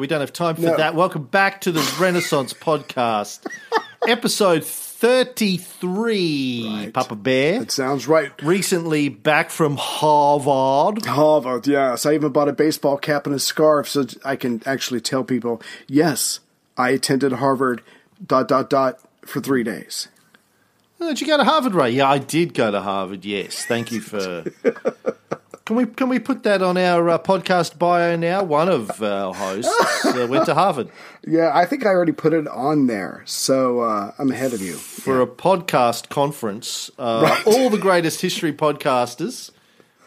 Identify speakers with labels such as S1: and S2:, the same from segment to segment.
S1: we don't have time for
S2: No.
S1: that. Welcome back to the Renaissance Podcast, episode 33,
S2: Right.
S1: Papa Bear.
S2: It sounds right.
S1: Recently back from Harvard.
S2: Harvard, yes. I even bought a baseball cap and a scarf so I can actually tell people, yes, I attended Harvard, dot, dot, dot, for three days.
S1: Oh, did you go to Harvard, Ray? Yeah, I did go to Harvard. Yes, thank you for. Can we can we put that on our uh, podcast bio now? One of our hosts uh, went to Harvard
S2: Yeah, I think I already put it on there, so uh, I'm ahead of you.
S1: for a podcast conference. Uh,
S2: Right.
S1: All the greatest history podcasters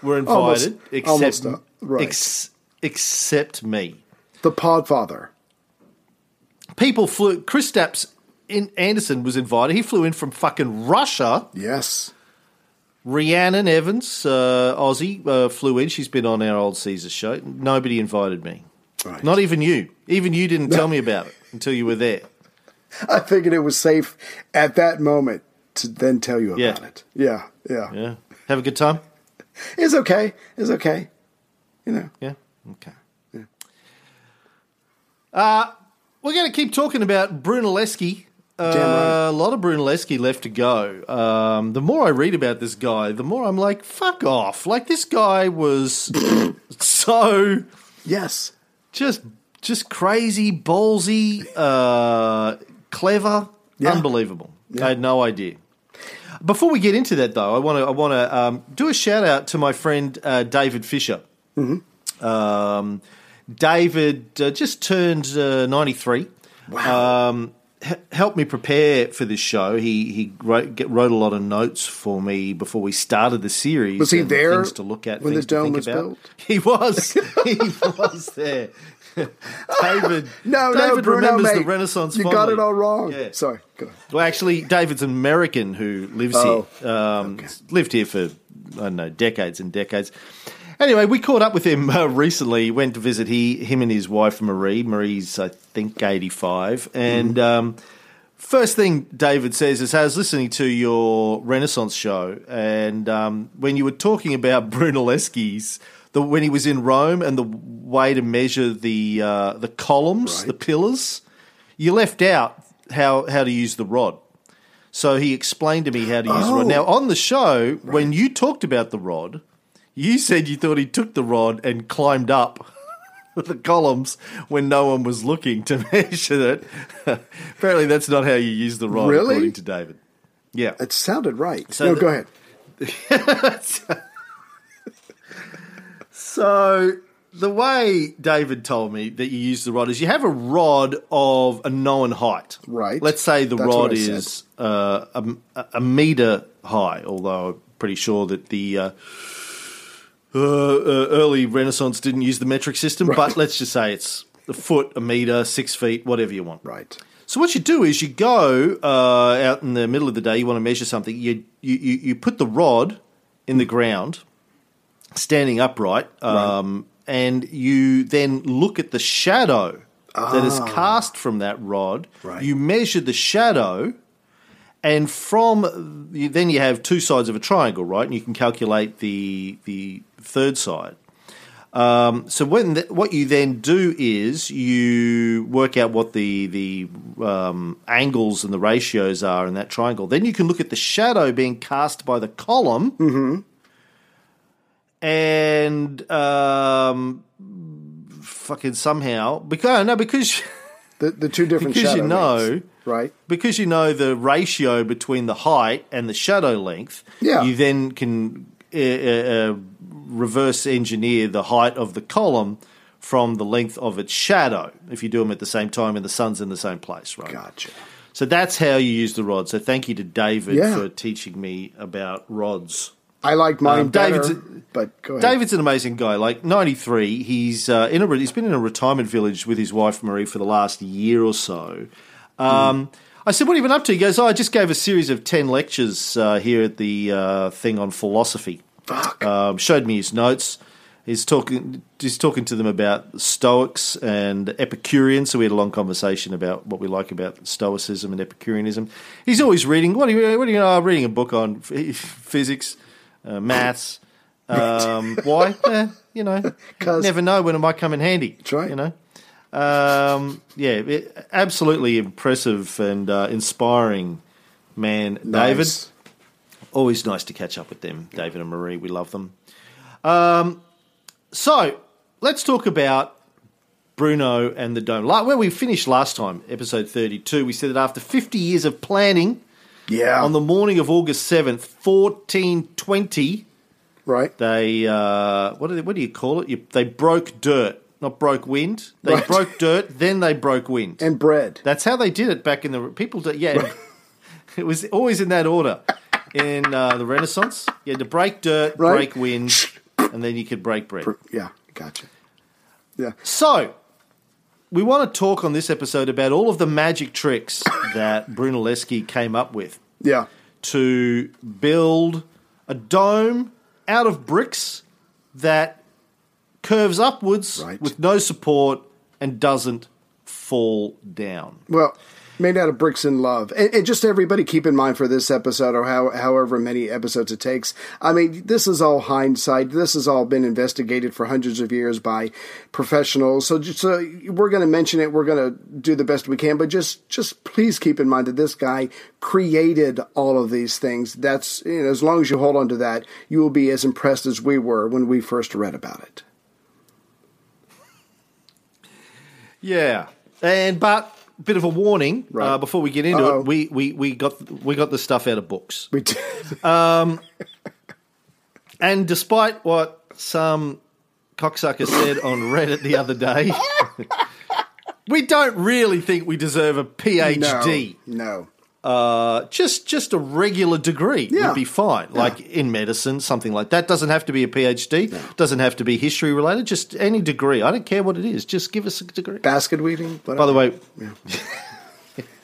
S1: were invited,
S2: Almost-
S1: except
S2: almost, uh, right.
S1: ex- except me.
S2: The Podfather.
S1: People flew. Chris Stapps in Anderson was invited. He flew in from fucking Russia.
S2: Yes.
S1: Rhiannon Evans, uh, Aussie, uh, flew in. She's been on our old Caesar show. Nobody invited me.
S2: Right.
S1: Not even you. Even you didn't tell me about it until you were there.
S2: I figured it was safe at that moment to then tell you about
S1: Yeah.
S2: it. Yeah, yeah,
S1: Yeah. Have a good time?
S2: It's okay. It's okay. You know.
S1: Yeah. Okay. Uh, we're going to keep talking about Brunelleschi. Uh,
S2: right.
S1: A lot of Brunelleschi left to go. Um, the more I read about this guy, the more I'm like, fuck off. Like, this guy was so
S2: Yes.
S1: just just crazy, ballsy, uh, clever,
S2: Yeah.
S1: unbelievable. I had no idea. Before we get into that, though, I want to I want to um, do a shout out to my friend uh, David Fisher.
S2: Mm-hmm.
S1: Um, David uh, just turned uh, ninety three.
S2: Wow.
S1: Um, helped me prepare for this show. He he wrote, get, wrote a lot of notes for me before we started the series.
S2: Was he there
S1: Things to look at
S2: when the dome was
S1: about.
S2: built?
S1: He was. he was there. David.
S2: no, no,
S1: David
S2: Bruno,
S1: remembers
S2: mate.
S1: the Renaissance.
S2: You got it all wrong.
S1: Yeah.
S2: Sorry.
S1: Well, actually, David's an American who lives
S2: Oh,
S1: here. Um, Lived here for I don't know decades and decades. Anyway, we caught up with him uh, recently. Went to visit he, him and his wife Marie. Marie's I think eighty five, and um, first thing David says is, "I was listening to your Renaissance show, and um, when you were talking about Brunelleschi's." The, when he was in Rome and the way to measure the uh, the columns,
S2: Right.
S1: the pillars, you left out how how to use the rod. So he explained to me how to use the rod.
S2: Oh.
S1: Now on the show, when you talked about the rod, you said you thought he took the rod and climbed up the columns when no one was looking to measure it. Apparently, that's not how you use the rod,
S2: Really?
S1: according to David. Yeah.
S2: It sounded right.
S1: So
S2: no,
S1: the-
S2: go ahead.
S1: So the way David told me that you use the rod is you have a rod of a known height.
S2: Right.
S1: Let's say the
S2: That's
S1: rod is uh, a, a meter high, although I'm pretty sure that the uh, uh, uh, early Renaissance didn't use the metric system, but let's just say it's a foot, a meter, six feet, whatever you want.
S2: Right.
S1: So what you do is you go uh, out in the middle of the day. You want to measure something. You you you, put the rod in the ground, standing upright, um, and you then look at the shadow that is cast from that rod.
S2: Right.
S1: You measure the shadow, and from you, then you have two sides of a triangle, right? And you can calculate the the third side. Um, so when what you then do is you work out what the the um, angles and the ratios are in that triangle. Then you can look at the shadow being cast by the column, and um, fucking somehow because no because
S2: The, the two different
S1: Because you know-
S2: lengths, right?
S1: because you know the ratio between the height and the shadow length,
S2: Yeah.
S1: you then can uh, uh, uh, reverse engineer the height of the column from the length of its shadow if you do them at the same time and the sun's in the same place, right?
S2: Gotcha.
S1: So that's how you use the rod. So thank you to David
S2: Yeah.
S1: for teaching me about rods.
S2: I like mine
S1: Um,
S2: better,
S1: David's-
S2: but go ahead.
S1: David's an amazing guy. Like ninety three, he's uh, in a he's been in a retirement village with his wife Marie for the last year or so. Um, I said, "What have you been up to?" He goes, "Oh, I just gave a series of ten lectures uh, here at the uh, thing on philosophy."
S2: Fuck.
S1: Um, showed me his notes. He's talking. He's talking to them about Stoics and Epicureans. So we had a long conversation about what we like about Stoicism and Epicureanism. He's always reading. What are you? What are you? Oh, reading a book on physics, uh, maths. Um, why? Eh, you know, never know when it might come in handy.
S2: That's right.
S1: You know. Um, yeah, it- absolutely impressive and uh, inspiring man, David. Always nice to catch up with them, David and Marie. We love them. Um, so let's talk about Bruno and the Dome. Like where we finished last time, episode 32, we said that after 50 years of planning,
S2: Yeah.
S1: on the morning of August 7th, 1420,
S2: right.
S1: they, uh, what, do they, what do you call it? You, they broke dirt, not broke wind. They
S2: Right.
S1: broke dirt, then they broke wind.
S2: And bread.
S1: That's how they did it back in the people. Yeah, it was always in that order. In uh, the Renaissance, you had to break dirt,
S2: Right.
S1: break wind, and then you could break bread.
S2: Yeah. Gotcha. Yeah.
S1: So, we want to talk on this episode about all of the magic tricks that Brunelleschi came up with
S2: Yeah.
S1: to build a dome out of bricks that curves upwards
S2: Right.
S1: with no support and doesn't fall down.
S2: Well, made out of bricks and love. And, and just everybody keep in mind for this episode or how, however many episodes it takes. I mean, this is all hindsight. This has all been investigated for hundreds of years by professionals. So, just, so we're going to mention it. We're going to do the best we can. But just, just please keep in mind that this guy created all of these things. That's, you know, as long as you hold on to that, you will be as impressed as we were when we first read about it.
S1: Yeah, and but bit of a warning uh, before we get into
S2: Uh-oh.
S1: it. We, we we got we got the stuff out of books,
S2: We did.
S1: and despite what some cocksucker said on Reddit the other day, we don't really think we deserve a PhD.
S2: No. no.
S1: Uh, just just a regular degree
S2: Yeah.
S1: would be fine. Like in medicine, something like that. Doesn't have to be a PhD. Doesn't have to be history related. Just any degree. I don't care what it is. Just give us a degree.
S2: Basket weaving.
S1: By the way,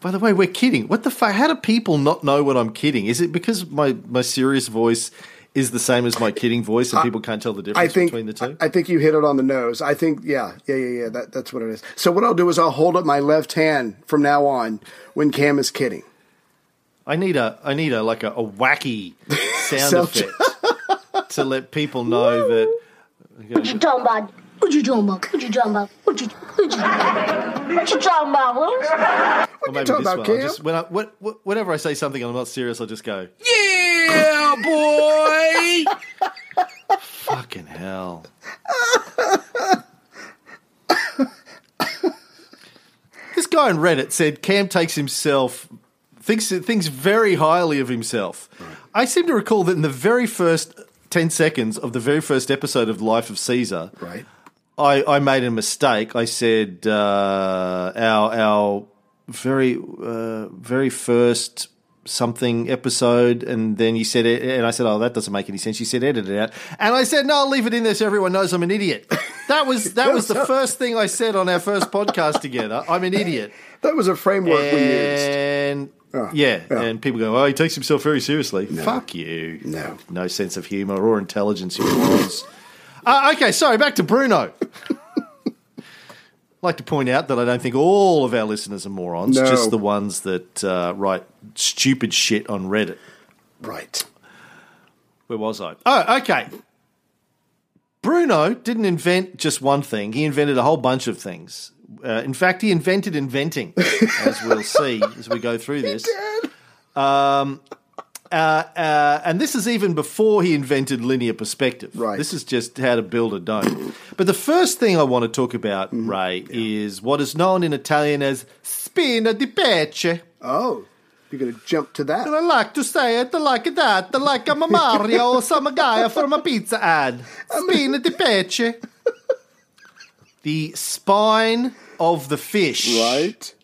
S1: by the way, we're kidding. What the fuck? How do people not know when I'm kidding? Is it because my my serious voice is the same as my kidding voice, and people can't tell the difference
S2: I think
S1: between the two?
S2: I think you hit it on the nose. I think yeah, yeah, yeah, yeah. That that's what it is. So what I'll do is I'll hold up my left hand from now on when Cam is kidding.
S1: I need a I need a like a, a wacky sound
S2: Sound-
S1: effect to let people know that.
S3: What you talking about? What you talking about? What you talking about? What you what you, what you talking about, Willis?
S1: Or maybe
S2: talking
S1: this
S2: about,
S1: one. I'll
S2: Cam?
S1: just, when I, what, what, whenever I say something and I'm not serious, I'll just go,
S4: Yeah, boy.
S1: fucking hell. this guy on Reddit said Cam takes himself, thinks, thinks very highly of himself. I seem to recall that in the very first 10 seconds of the very first episode of Life of Caesar,
S2: Right.
S1: I, I made a mistake. I said uh, our our very uh, very first something episode, and then you said it, and I said, "Oh, that doesn't make any sense." You said, "Edit it out," and I said, "No, I'll leave it in there so everyone knows I'm an idiot." That was that was the first thing I said on our first podcast together. I'm an idiot,
S2: That was a framework we used.
S1: and
S2: Oh,
S1: yeah,
S2: yeah.
S1: and people go, "Oh, he takes himself very seriously." Fuck you.
S2: No.
S1: no sense of humor or intelligence, you morons. Uh, okay, sorry, back to Bruno. like to point out that I don't think all of our listeners are morons,
S2: No.
S1: just the ones that uh, write stupid shit on Reddit.
S2: Right.
S1: Where was I? Oh, okay. Bruno didn't invent just one thing, he invented a whole bunch of things. Uh, in fact, he invented inventing, as we'll see as we go through this. Um, uh, uh, and this is even before he invented linear perspective.
S2: Right.
S1: This is just how to build a dome. But the first thing I want to talk about,
S2: Mm-hmm.
S1: Ray, is what is known in Italian as spina di pesce.
S2: Oh, you're going to jump to that.
S1: I like to say it the like of that, the like I'm a Mario or some guy from a pizza ad. Spina di pesce. The spine of the fish.
S2: Right.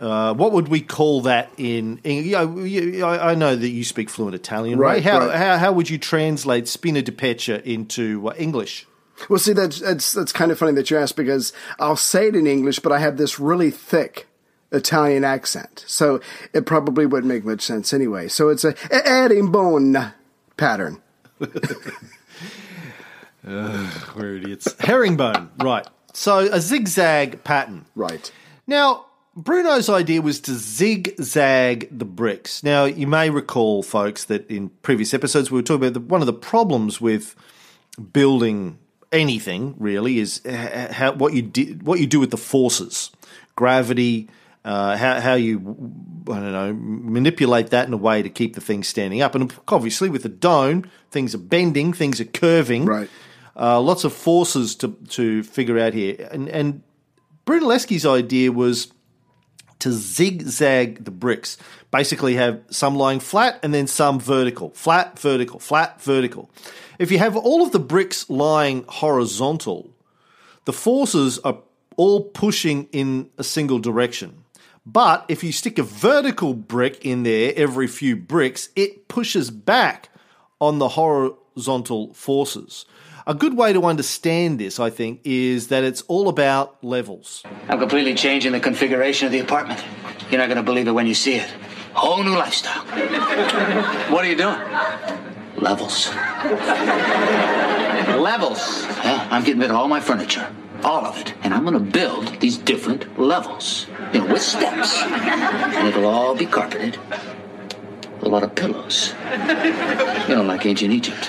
S1: Uh, what would we call that in? in you know, you- I I know that you speak fluent Italian, right?
S2: Right,
S1: How,
S2: right.
S1: how how would you translate spina di pesce into uh, English?
S2: Well, see, that's, that's that's kind of funny that you asked because I'll say it in English, but I have this really thick Italian accent, so it probably wouldn't make much sense anyway. So it's a herringbone pattern.
S1: We're idiots. Herringbone, right? So a zigzag pattern.
S2: Right.
S1: Now, Bruno's idea was to zigzag the bricks. Now, you may recall, folks, that in previous episodes we were talking about the, one of the problems with building anything really is how, what you di- what you do with the forces, gravity, uh, how how you I don't know manipulate that in a way to keep the thing standing up. And obviously, with the dome, things are bending, things are curving,
S2: Right.
S1: Uh, lots of forces to to figure out here. And and Brunelleschi's idea was to zigzag the bricks. Basically, have some lying flat and then some vertical, flat, vertical, flat, vertical. If you have all of the bricks lying horizontal, the forces are all pushing in a single direction. But if you stick a vertical brick in there every few bricks, it pushes back on the horizontal forces. A good way to understand this, I think, is that it's all about levels.
S5: I'm completely changing the configuration of the apartment. You're not going to believe it when you see it. Whole new lifestyle.
S4: What are you doing?
S5: Levels.
S4: Levels.
S5: Yeah, I'm getting rid of all my furniture. All of it. And I'm going to build these different levels. You know, with steps. And it'll all be carpeted. With a lot of pillows. You know, like ancient Egypt.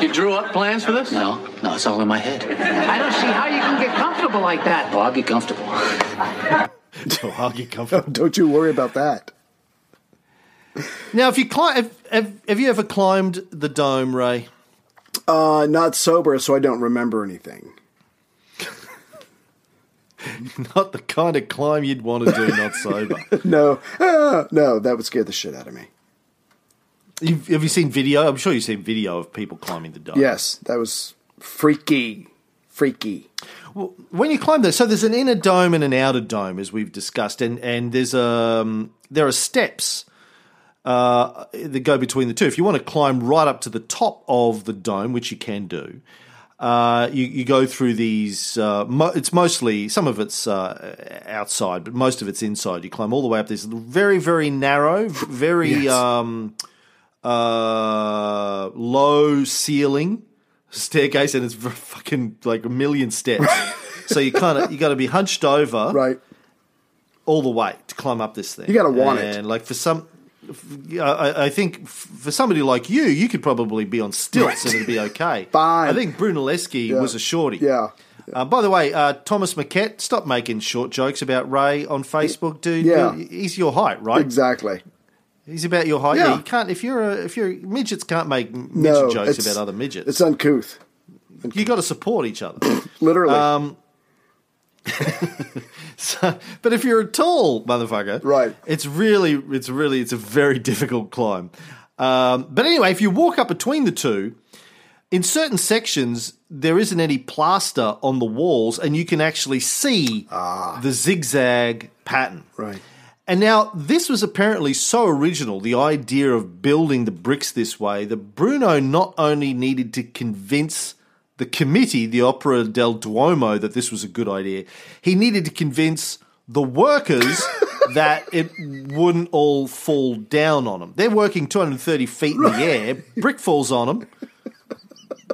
S4: You drew up plans for this?
S5: No, no, it's all in my head.
S4: I don't see how you can get comfortable like that.
S5: Oh, I'll get comfortable.
S1: So I'll get comfortable.
S2: Don't you worry about that.
S1: now, if you climb, have, have, have you ever climbed the dome, Ray?
S2: Uh, not sober, so I don't remember anything.
S1: Not the kind of climb you'd want to do, not sober.
S2: No, Ah, no, that would scare the shit out of me.
S1: You've, have you seen video? I'm sure you've seen video of people climbing the dome.
S2: Yes, that was freaky, freaky.
S1: Well, when you climb there, so there's an inner dome and an outer dome, as we've discussed, and and there's um there are steps uh, that go between the two. If you want to climb right up to the top of the dome, which you can do, uh, you you go through these. Uh, mo- it's mostly some of it's uh, outside, but most of it's inside. You climb all the way up this very very narrow, very
S2: Yes.
S1: um, uh, low ceiling staircase, and it's fucking like a million steps. so you kind of you got to be hunched over
S2: Right.
S1: all the way to climb up this thing.
S2: You gotta want it.
S1: and like for some. I, I think for somebody like you, you could probably be on stilts and it'd be okay.
S2: Fine.
S1: I think Brunelleschi
S2: Yeah.
S1: was a shorty.
S2: Yeah.
S1: Uh, by the way, uh, Thomas Maquette, stop making short jokes about Ray on Facebook, dude.
S2: Yeah.
S1: He's your height, right?
S2: Exactly.
S1: He's about your height.
S2: Yeah.
S1: Yeah, you can't if you're a if you're midgets can't make midget
S2: No,
S1: jokes about other midgets.
S2: It's uncouth.
S1: you got to support each other.
S2: Literally.
S1: Um, so, but if you're a tall motherfucker,
S2: Right.
S1: It's really, it's really, it's a very difficult climb. Um, but anyway, if you walk up between the two, in certain sections there isn't any plaster on the walls, and you can actually see the zigzag pattern.
S2: right.
S1: And now, this was apparently so original, the idea of building the bricks this way, that Bruno not only needed to convince the committee, the Opera del Duomo, that this was a good idea, he needed to convince the workers that it wouldn't all fall down on them. They're working 230 feet in the air, brick falls on them.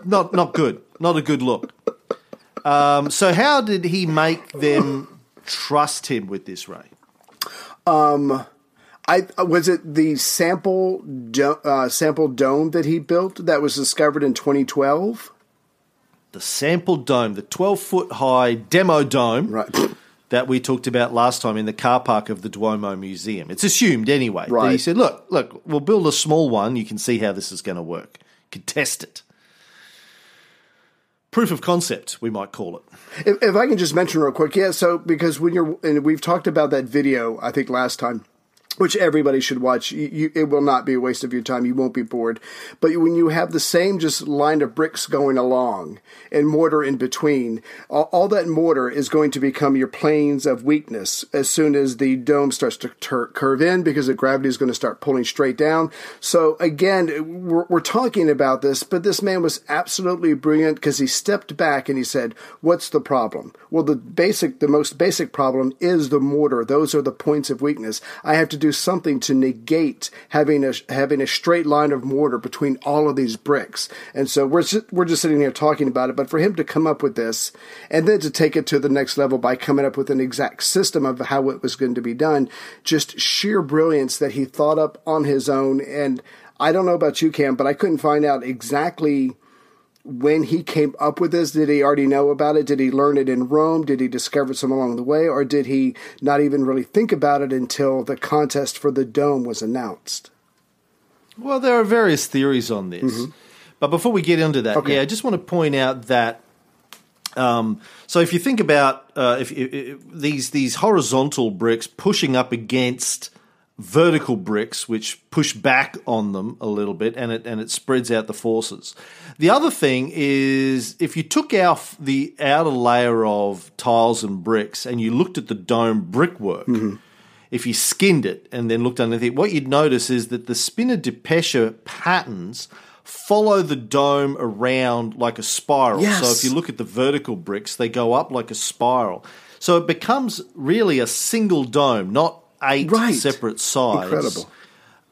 S1: Not, not good. Not a good look. Um, so, how did he make them trust him with this, Ray?
S2: I was it the sample do, uh, sample dome that he built that was discovered in 2012.
S1: the sample dome, the 12 foot high demo dome
S2: Right.
S1: that we talked about last time in the car park of the Duomo Museum. It's assumed anyway. that he said, look, look, we'll build a small one. You can see how this is going to work. You can test it. Proof of concept, we might call it.
S2: If, if I can just mention real quick, yeah. So because when you're and we've talked about that video, I think last time. Which everybody should watch. You, you, it will not be a waste of your time. You won't be bored. But when you have the same just line of bricks going along and mortar in between, all, all that mortar is going to become your planes of weakness as soon as the dome starts to tur- curve in because the gravity is going to start pulling straight down. So again, we're, we're talking about this, but this man was absolutely brilliant because he stepped back and he said, "What's the problem?" Well, the basic, the most basic problem is the mortar. Those are the points of weakness. I have to do something to negate having a having a straight line of mortar between all of these bricks. And so we're we're just sitting here talking about it. But for him to come up with this and then to take it to the next level by coming up with an exact system of how it was going to be done, just sheer brilliance that he thought up on his own. And I don't know about you, Cam, but I couldn't find out exactly when he came up with this? Did he already know about it? Did he learn it in Rome? Did he discover some along the way? Or did he not even really think about it until the contest for the dome was announced?
S1: Well, there are various theories on this. But before we get into that,
S2: Okay.
S1: yeah, I just want to point out that. Um, so if you think about uh, if, if, if these these horizontal bricks pushing up against vertical bricks, which push back on them a little bit, and it and it spreads out the forces. The other thing is if you took out the outer layer of tiles and bricks and you looked at the dome brickwork if you skinned it and then looked underneath, it, what you'd notice is that the spina di Pesce patterns follow the dome around like a spiral.
S2: Yes.
S1: So if you look at the vertical bricks, they go up like a spiral. So it becomes really a single dome, not eight
S2: Right.
S1: separate sides.
S2: Incredible.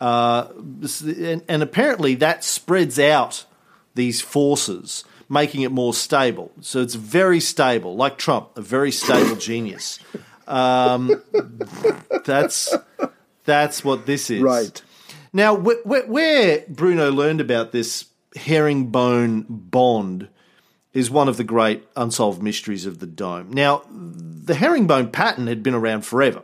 S1: Uh, and, and apparently that spreads out these forces, making it more stable. So it's very stable, like Trump, a very stable genius. Um, that's that's what this is.
S2: Right.
S1: Now, wh- wh- where Bruno learned about this herringbone bond is one of the great unsolved mysteries of the dome. Now, the herringbone pattern had been around forever.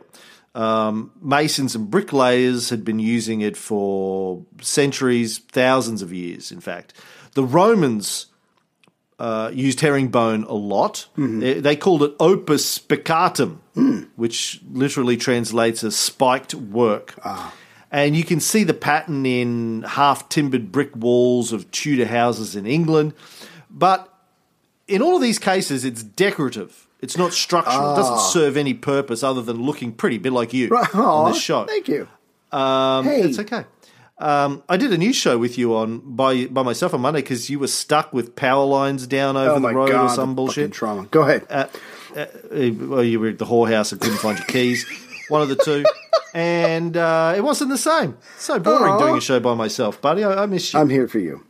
S1: Um, masons and bricklayers had been using it for centuries, thousands of years, in fact. The Romans uh, used herringbone a lot. They, they called it opus spicatum, which literally translates as spiked work. And you can see the pattern in half timbered brick walls of Tudor houses in England. But in all of these cases, it's decorative. It's not structural. It doesn't serve any purpose other than looking pretty, a bit like you
S2: Right.
S1: on this show.
S2: Thank you.
S1: Um,
S2: Hey.
S1: It's okay. Um, I did a news show with you on by by myself on Monday because you were stuck with power lines down over
S2: oh
S1: the road
S2: god,
S1: or some bullshit.
S2: trauma. Go ahead.
S1: Uh, well, you were at the whorehouse and couldn't find your keys. One of the two. And uh, it wasn't the same. So boring
S2: Aw.
S1: doing a show by myself, buddy. I, I miss you.
S2: I'm here for you.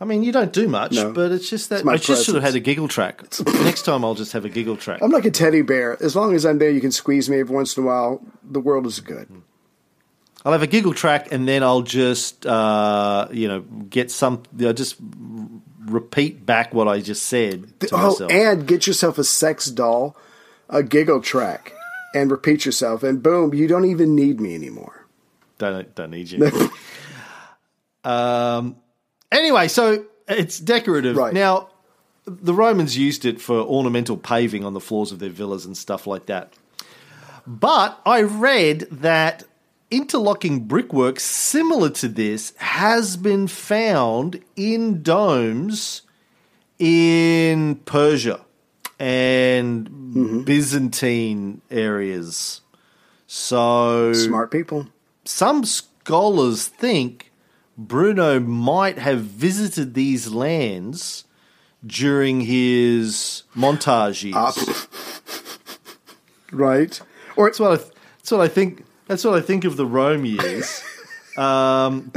S1: I mean, you don't do much,
S2: No.
S1: but it's just that
S2: It's
S1: I just should have had a giggle track. Next time, I'll just have a giggle track.
S2: I'm like a teddy bear. As long as I'm there, you can squeeze me every once in a while. The world is good.
S1: I'll have a giggle track, and then I'll just, uh, you know, get some. I'll just r- repeat back what I just said to
S2: oh,
S1: myself.
S2: and get yourself a sex doll, a giggle track, and repeat yourself, and boom, you don't even need me anymore.
S1: Don't don't need you. um. Anyway, so it's decorative.
S2: Right.
S1: Now, the Romans used it for ornamental paving on the floors of their villas and stuff like that. But I read that interlocking brickwork similar to this has been found in domes in Persia and mm-hmm. Byzantine areas. So
S2: Smart people.
S1: some scholars think Bruno might have visited these lands during his montage years. Ah.
S2: Right. Or
S1: it's what I. That's what I think. That's what I think of the Rome years. Um,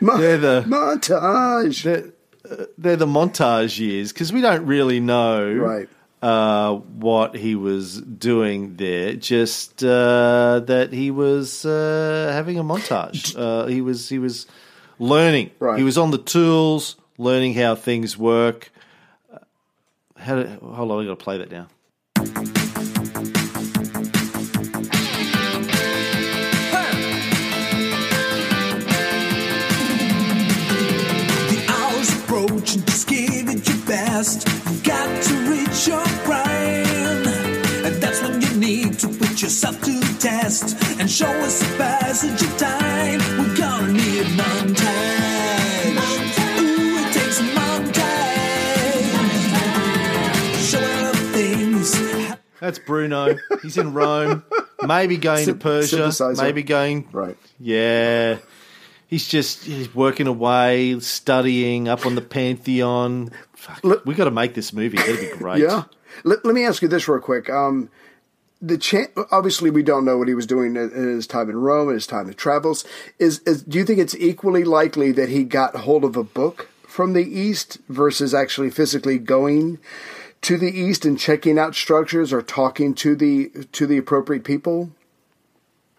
S2: Mo-
S1: they're the
S2: montage.
S1: they're, uh, they're the montage years because we don't really know
S2: Right.
S1: uh, what he was doing there. Just uh, that he was uh, having a montage. Uh, he was he was learning.
S2: Right.
S1: He was on the tools, learning how things work. Uh, How did, hold on, I got to play that now.
S6: Hour's approaching, just give it your best. You've got to reach your prime. And that's when you need to put yourself to the test and show us the passage of time. We're gonna need montage. Ooh, it takes a montage. Show us things.
S1: That's Bruno. He's in Rome. Maybe going to Persia.
S2: synthesizer.
S1: Maybe going.
S2: Right.
S1: Yeah. He's just he's working away, studying up on the Pantheon. Fuck, we got to make this movie. That'd be great.
S2: Yeah. Let, let me ask you this real quick. Um, the chan obviously we don't know what he was doing in, in his time in Rome and his time in travels. Is, is do you think it's equally likely that he got hold of a book from the East versus actually physically going to the East and checking out structures or talking to the to the appropriate people?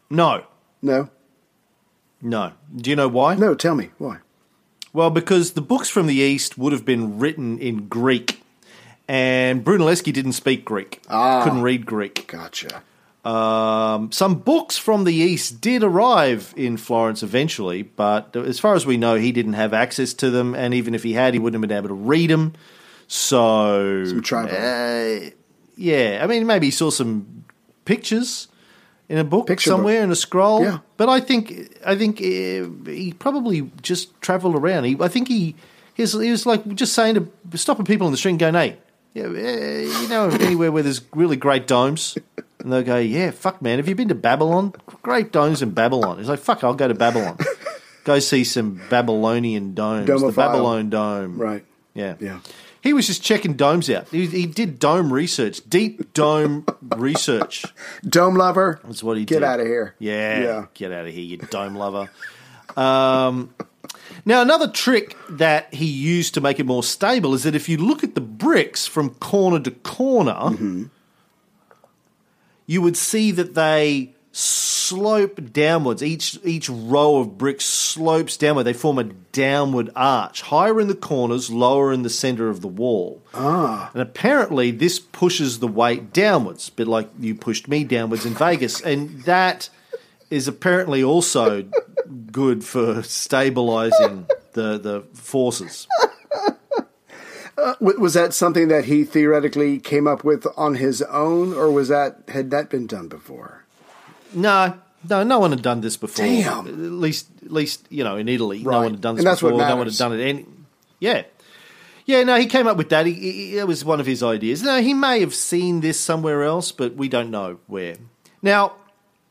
S1: No,
S2: No,
S1: no. Do you know why?
S2: no. Tell me why.
S1: Well, because the books from the East would have been written in Greek, and Brunelleschi didn't speak Greek. ah, Couldn't read Greek.
S2: Gotcha.
S1: Um, some books from the East did arrive in Florence eventually, but as far as we know, he didn't have access to them, and even if he had, he wouldn't have been able to read them. So,
S2: Some tribal.
S1: uh, yeah, I mean, maybe he saw some pictures in a book
S2: Picture
S1: somewhere
S2: book.
S1: in a scroll.
S2: Yeah.
S1: But I think I think uh, he probably just travelled around. He, I think he he was, he was like just saying to stopping people on the street and going, "Hey, yeah, uh, you know anywhere where there's really great domes?" And they'll go, "Yeah, fuck, man. Have you been to Babylon? Great domes in Babylon." He's like, "Fuck, I'll go to Babylon. go see some Babylonian domes. The Babylon dome.
S2: Right.
S1: Yeah.
S2: Yeah.
S1: He was just checking domes out. He, he did dome research, deep dome research.
S2: Dome lover.
S1: That's what he
S2: Get
S1: did.
S2: out of here.
S1: Yeah,
S2: Yeah.
S1: get out of here, you dome lover. Um, now, another trick that he used to make it more stable is that if you look at the bricks from corner to corner,
S2: Mm-hmm.
S1: you would see that they slope downwards. Each each row of bricks slopes downward. They form a downward arch, higher in the corners, lower in the center of the wall. Ah. And apparently, this pushes the weight downwards, a bit like you pushed me downwards in Vegas, and that is apparently also good for stabilizing the the forces.
S2: W- Was that something that he theoretically came up with on his own, or was that had that been done before?
S1: No, no, no one had done this before.
S2: Damn.
S1: At least, at least you know, in Italy, no
S2: Right.
S1: one had done this
S2: And that's what
S1: before. No one had
S2: matters.
S1: done it. Any, yeah, yeah. No, he came up with that. He, he, it was one of his ideas. No, he may have seen this somewhere else, but we don't know where. Now,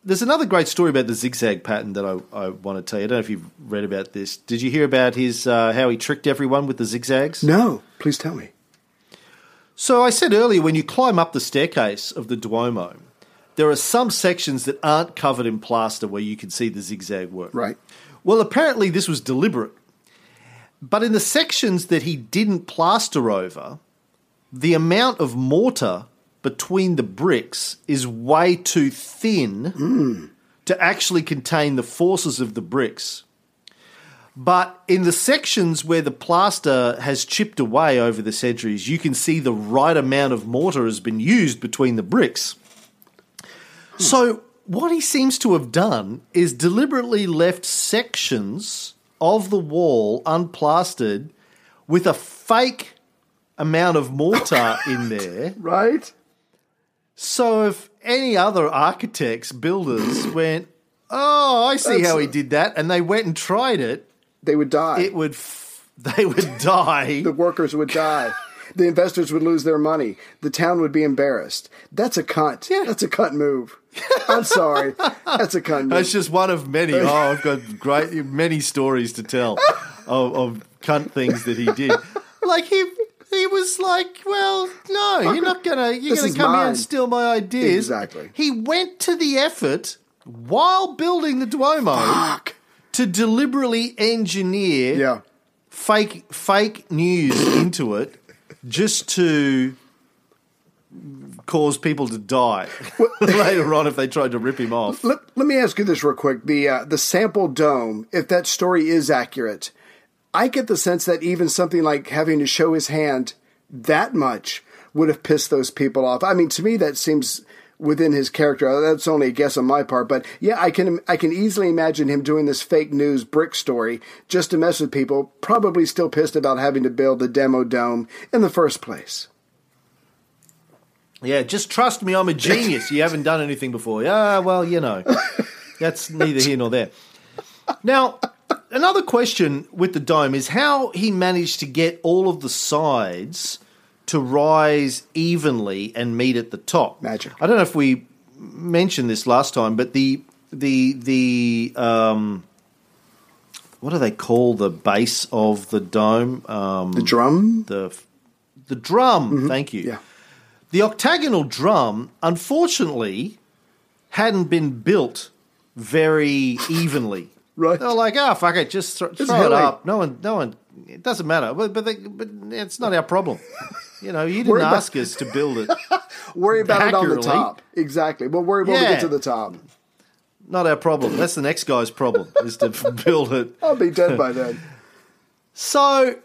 S1: there's another great story about the zigzag pattern that I, I want to tell you. I don't know if you've read about this. Did you hear about his uh, how he tricked everyone with the zigzags?
S2: No, please tell me.
S1: So I said earlier, when you climb up the staircase of the Duomo, there are some sections that aren't covered in plaster where you can see the zigzag work.
S2: Right.
S1: Well, apparently this was deliberate. But in the sections that he didn't plaster over, the amount of mortar between the bricks is way too thin to actually contain the forces of the bricks. But in the sections where the plaster has chipped away over the centuries, you can see the right amount of mortar has been used between the bricks. Hmm. So, what he seems to have done is deliberately left sections of the wall unplastered with a fake amount of mortar in there.
S2: Right.
S1: So, if any other architects, builders went, Oh, I see how he did that, and they went and tried it,
S2: They would die.
S1: it would, f- they would die.
S2: the workers would die. The investors would lose their money. The town would be embarrassed. That's a cunt. That's a cunt move. I'm sorry. That's a cunt move.
S1: That's just one of many. Oh, I've got great many stories to tell of, of cunt things that he did. Like he, he was like, "Well, no, you're not gonna, you're
S2: This
S1: gonna
S2: is
S1: come here and steal my ideas."
S2: Exactly.
S1: He went to the effort while building the Duomo
S2: Fuck.
S1: to deliberately engineer
S2: Yeah.
S1: fake fake news into it, just to cause people to die later on if they tried to rip him off.
S2: Let, let me ask you this real quick. The uh, the sample dome, if that story is accurate, I get the sense that even something like having to show his hand that much would have pissed those people off. I mean, to me, that seems within his character. Uh, that's only a guess on my part, but yeah, I can I can easily imagine him doing this fake news brick story just to mess with people. Probably still pissed about having to build the demo dome in the first place.
S1: Yeah, just trust me, I'm a genius. You haven't done anything before. Yeah, well, you know, that's neither here nor there. Now, another question with the dome is how he managed to get all of the sides to rise evenly and meet at the top.
S2: Magic.
S1: I don't know if we mentioned this last time, but the the the um, what do they call the base of the dome? Um,
S2: The drum,
S1: the the drum. Thank you.
S2: yeah.
S1: The octagonal drum, unfortunately, hadn't been built very evenly.
S2: Right.
S1: They're like, oh fuck it, just thro- throw it up. No one, no one. It doesn't matter. But but, they, but it's not our problem. You know, you didn't
S2: Worry about-
S1: ask us to build it.
S2: worry about it on the top. Exactly. We'll worry when we get to the top.
S1: Not our problem. That's the next guy's problem is to build it.
S2: I'll be dead by then.
S1: So,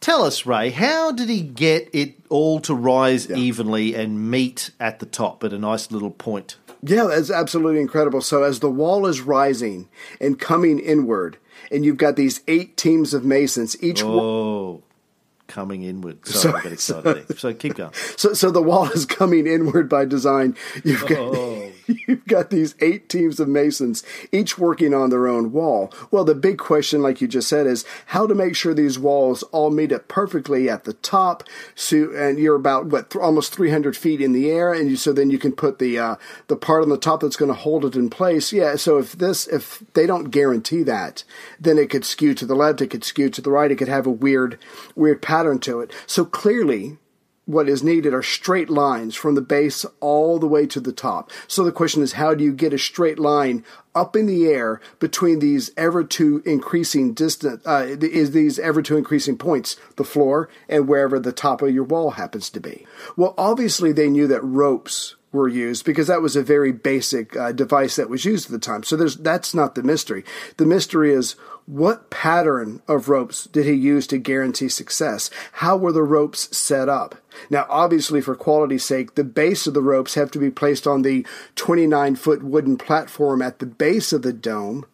S1: tell us, Ray, how did he get it all to rise evenly and meet at the top at a nice little point?
S2: Yeah, that's absolutely incredible. So as the wall is rising and coming inward, and you've got these eight teams of masons, each one.
S1: Oh. Oh, coming inward. Sorry, I got excited. So keep going.
S2: So, so the wall is coming inward by design. You've oh, got
S1: Oh. oh.
S2: you've got these eight teams of masons, each working on their own wall. Well, the big question, like you just said, is how to make sure these walls all meet up perfectly at the top. So, and you're about what th- almost 300 feet in the air, and you, so then you can put the uh, the part on the top that's going to hold it in place. Yeah. So if this if they don't guarantee that, then it could skew to the left, it could skew to the right, it could have a weird weird pattern to it. So clearly what is needed are straight lines from the base all the way to the top. So the question is, how do you get a straight line up in the air between these ever to increasing distance, uh, is these ever to increasing points, the floor and wherever the top of your wall happens to be? Well, obviously they knew that ropes were used because that was a very basic uh, device that was used at the time. So there's that's not the mystery. The mystery is what pattern of ropes did he use to guarantee success? How were the ropes set up? Now, obviously, for quality's sake, the base of the ropes have to be placed on the 29 foot wooden platform at the base of the dome.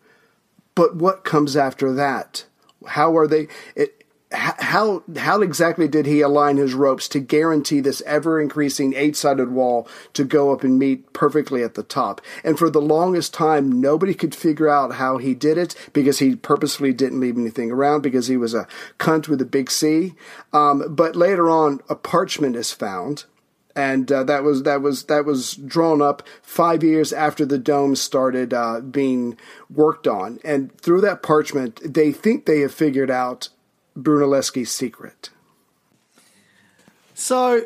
S2: But what comes after that? How are they? It, how how exactly did he align his ropes to guarantee this ever increasing eight sided wall to go up and meet perfectly at the top? And for the longest time, nobody could figure out how he did it because he purposefully didn't leave anything around because he was a cunt with a big C. Um, but later on, a parchment is found and uh, that was that was that was drawn up five years after the dome started uh, being worked on, and through that parchment, they think they have figured out Brunelleschi's secret.
S1: So,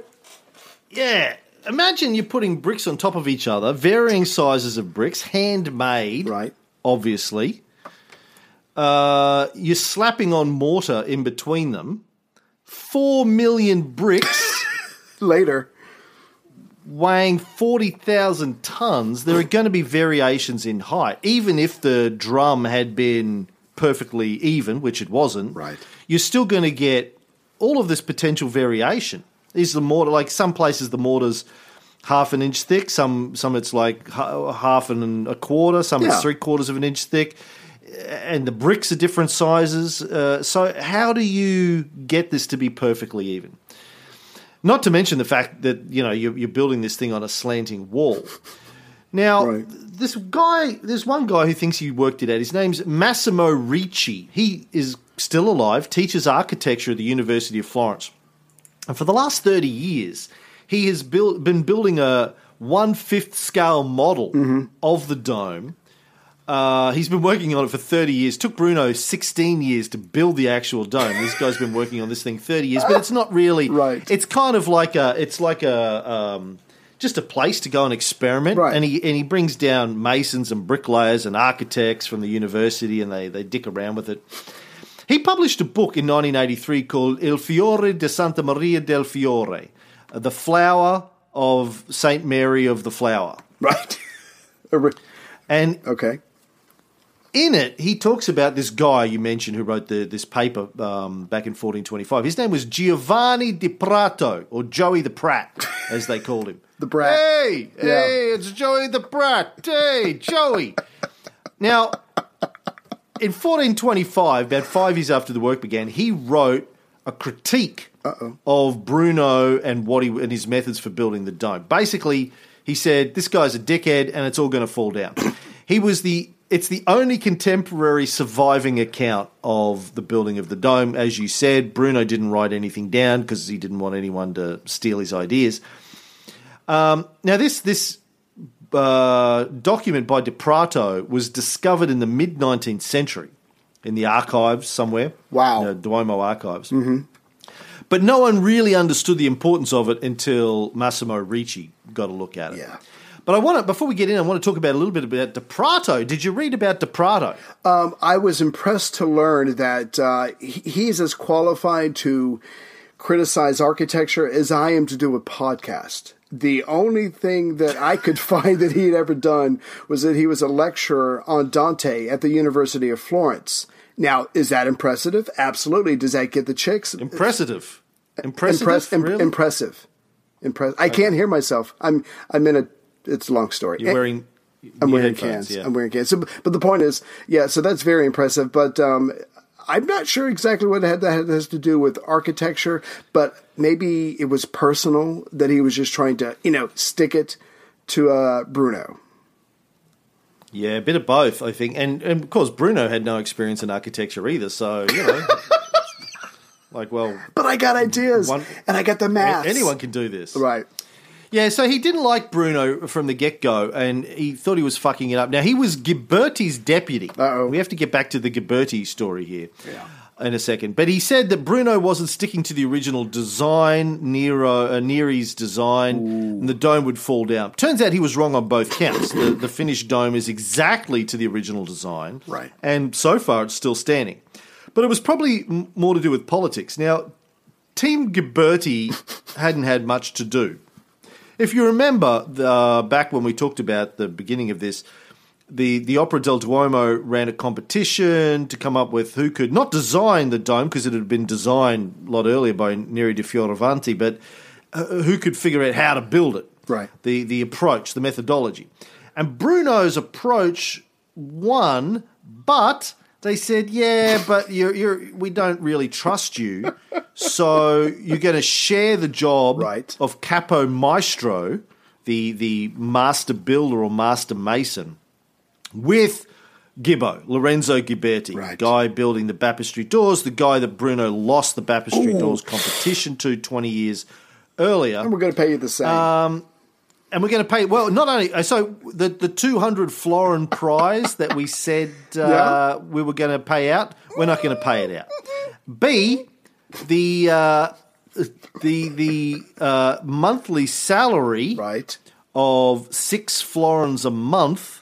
S1: yeah, imagine you're putting bricks on top of each other, varying sizes of bricks, handmade,
S2: Right.
S1: Obviously. Uh, you're slapping on mortar in between them. Four million bricks
S2: Later,
S1: weighing 40,000 tons. There are going to be variations in height. Even if the drum had been perfectly even, which it wasn't,
S2: Right.
S1: you're still going to get all of this potential variation. Is the mortar like some places the mortar's half an inch thick, some some it's like half and a quarter, some
S2: Yeah.
S1: it's three quarters of an inch thick, and the bricks are different sizes. Uh, so how do you get this to be perfectly even? Not to mention the fact that you know you're, you're building this thing on a slanting wall. Now,
S2: Right.
S1: this guy, there's one guy who thinks he worked it out. His name's Massimo Ricci. He is still alive, teaches architecture at the University of Florence. And for the last 30 years, he has built, been building a one fifth scale model of the dome. Uh, he's been working on it for 30 years. Took Bruno 16 years to build the actual dome. This guy's been working on this thing 30 years, but it's not really.
S2: Right.
S1: It's kind of like a. It's like a. Um, just a place to go and experiment,
S2: Right.
S1: and he and he brings down masons and bricklayers and architects from the university, and they they dick around with it. He published a book in 1983 called Il Fiore di Santa Maria del Fiore, the flower of Saint Mary of the Flower,
S2: right?
S1: And
S2: okay,
S1: in it, he talks about this guy you mentioned who wrote the, this paper um, back in 1425. His name was Giovanni di Prato, or Joey the Pratt, as they called him.
S2: The Brat.
S1: Hey,
S2: Yeah.
S1: hey, it's Joey the Pratt. Hey, Joey. now, in 1425, about five years after the work began, he wrote a critique of Bruno and what he and his methods for building the dome. Basically, he said this guy's a dickhead and it's all going to fall down. he was the it's the only contemporary surviving account of the building of the dome. As you said, Bruno didn't write anything down because he didn't want anyone to steal his ideas. Um, now, this this uh, document by De Prato was discovered in the mid 19th century in the archives somewhere.
S2: Wow.
S1: know, Duomo archives. Mm-hmm. But no one really understood the importance of it until Massimo Ricci got a look at it.
S2: Yeah.
S1: But I want to, before we get in, I want to talk about a little bit about De Prato. Did you read about De Prato?
S2: Um, I was impressed to learn that uh, he- he's as qualified to criticize architecture as I am to do a podcast. The only thing that I could find that he had ever done was that he was a lecturer on Dante at the University of Florence. Now, is that impressive? Absolutely. Does that get the chicks?
S1: Impressive. Impressive.
S2: Impress-
S1: really?
S2: Impressive. Impress- I can't hear myself. I'm I'm in a. It's a long story.
S1: You're wearing.
S2: I'm wearing cans.
S1: Yeah.
S2: I'm wearing cans. So, but the point is, yeah. So that's very impressive. But um, I'm not sure exactly what that that has to do with architecture. But maybe it was personal that he was just trying to, you know, stick it to uh, Bruno.
S1: Yeah, a bit of both, I think. And, and of course, Bruno had no experience in architecture either. So, you know, like, well,
S2: But I got ideas,
S1: One-
S2: and I got the math.
S1: anyone can do this.
S2: right?
S1: Yeah, so he didn't like Bruno from the get go, and he thought he was fucking it up. Now he was Ghiberti's deputy.
S2: Uh-oh.
S1: We have to get back to the Ghiberti story here in a second. But he said that Bruno wasn't sticking to the original design, Nero, uh, Neri's design, and the dome would fall down. Turns out he was wrong on both counts. the, the finished dome is exactly to the original design,
S2: Right.
S1: And so far, it's still standing. But it was probably m- more to do with politics. Now, Team Ghiberti hadn't had much to do. If you remember, uh, back when we talked about the beginning of this, the, the Opera del Duomo ran a competition to come up with who could not design the dome because it had been designed a lot earlier by Neri di Fioravanti, but uh, who could figure out how to build it.
S2: Right.
S1: The, the approach, the methodology. And Bruno's approach won, but they said, yeah, but you're, you're, we don't really trust you. So you're going to share the job
S2: Right.
S1: of Capo Maestro, the, the master builder or master mason, with Gibbo, Lorenzo Ghiberti,
S2: Right.
S1: guy building the baptistry doors, the guy that Bruno lost the baptistry doors competition to 20 years earlier
S2: And we're going to pay you the same.
S1: Um, and we're going to pay well not only so the the 200 florin prize that we said uh,
S2: Yeah.
S1: we were going to pay out we're not going to pay it out b the uh, the the uh, monthly salary
S2: right.
S1: of 6 florins a month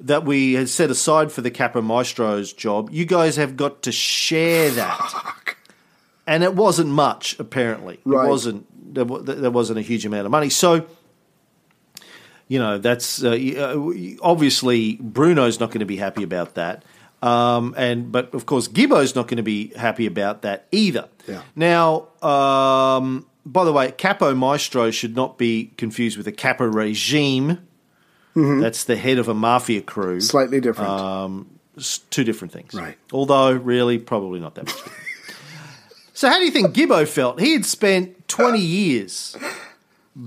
S1: that we had set aside for the Capo Maestro's job you guys have got to share that and it wasn't much apparently
S2: Right.
S1: it wasn't there, there wasn't a huge amount of money so you know that's uh, uh, obviously Bruno's not going to be happy about that, um, and but of course Gibbo's not going to be happy about that either.
S2: Yeah.
S1: Now, um, by the way, Capo Maestro should not be confused with a Capo regime. That's the head of a mafia crew.
S2: Slightly different.
S1: Um, two different things.
S2: Right.
S1: Although, really, probably not that much. so, how do you think Gibbo felt? He had spent 20 years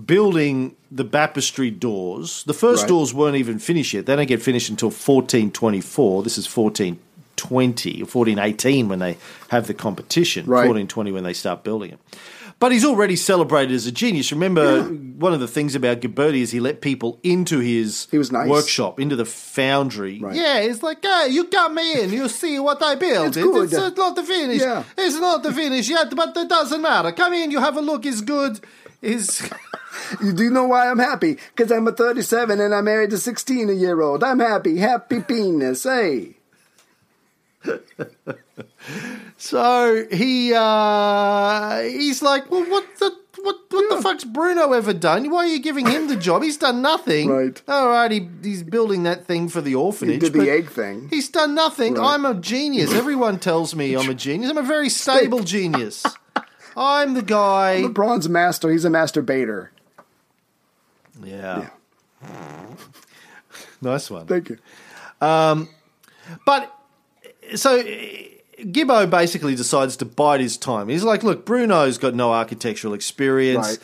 S1: building the baptistry doors. The first
S2: Right.
S1: doors weren't even finished yet. They don't get finished until 1424. This is 1420 or 1418 when they have the competition.
S2: Right.
S1: 1420 when they start building it. But he's already celebrated as a genius. Remember, one of the things about Ghiberti is he let people into his
S2: He was nice.
S1: workshop, into the foundry.
S2: Right.
S1: Yeah, it's like, hey, you come in, you see what I built.
S2: It's.
S1: It's, it's not the finish.
S2: Yeah.
S1: It's not the finish yet, but it doesn't matter. Come in, you have a look. It's good. Is
S2: You do know why I'm happy? Because I'm a 37 and I'm married to 16 a year old. I'm happy. Happy penis. Hey.
S1: so he uh he's like, well, what the what what the fuck's Bruno ever done? Why are you giving him the job? He's done nothing.
S2: Right.
S1: All right. He, he's building that thing for the orphanage.
S2: He did the egg thing.
S1: He's done nothing.
S2: Right.
S1: I'm a genius. Everyone tells me I'm a genius. I'm a very stable genius. I'm the guy.
S2: LeBron's master. He's a masturbator.
S1: Yeah. nice one.
S2: Thank you.
S1: But so uh, Gibbo basically decides to bide his time. He's like, "Look, Bruno's got no architectural experience.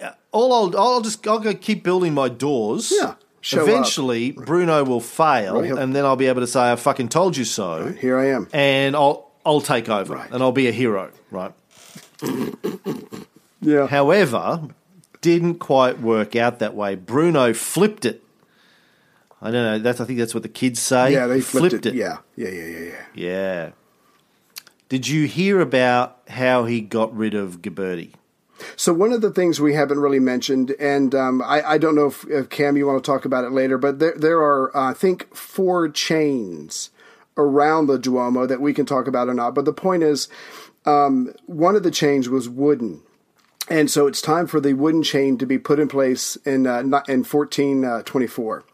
S2: Right.
S1: All I'll, I'll just I'll go keep building my doors.
S2: Yeah, show
S1: Eventually, Bruno will fail,
S2: Right,
S1: and then I'll be able to say, "I fucking told you so,"
S2: Here I am.
S1: and I'll I'll take over,
S2: Right.
S1: and I'll be a hero, right?
S2: Yeah.
S1: However, didn't quite work out that way. Bruno flipped it. I don't know. That's I think that's what the kids say.
S2: yeah, they
S1: He
S2: flipped, it. Yeah. Yeah, yeah, yeah, yeah.
S1: Yeah. Did you hear about how he got rid of Ghiberti?
S2: So one of the things we haven't really mentioned, and um, I, I don't know if, if Cam you want to talk about it later, but there there are uh, I think four chains around the Duomo that we can talk about or not. But the point is, um, one of the chains was wooden, and so it's time for the wooden chain to be put in place in uh, in fourteen twenty four.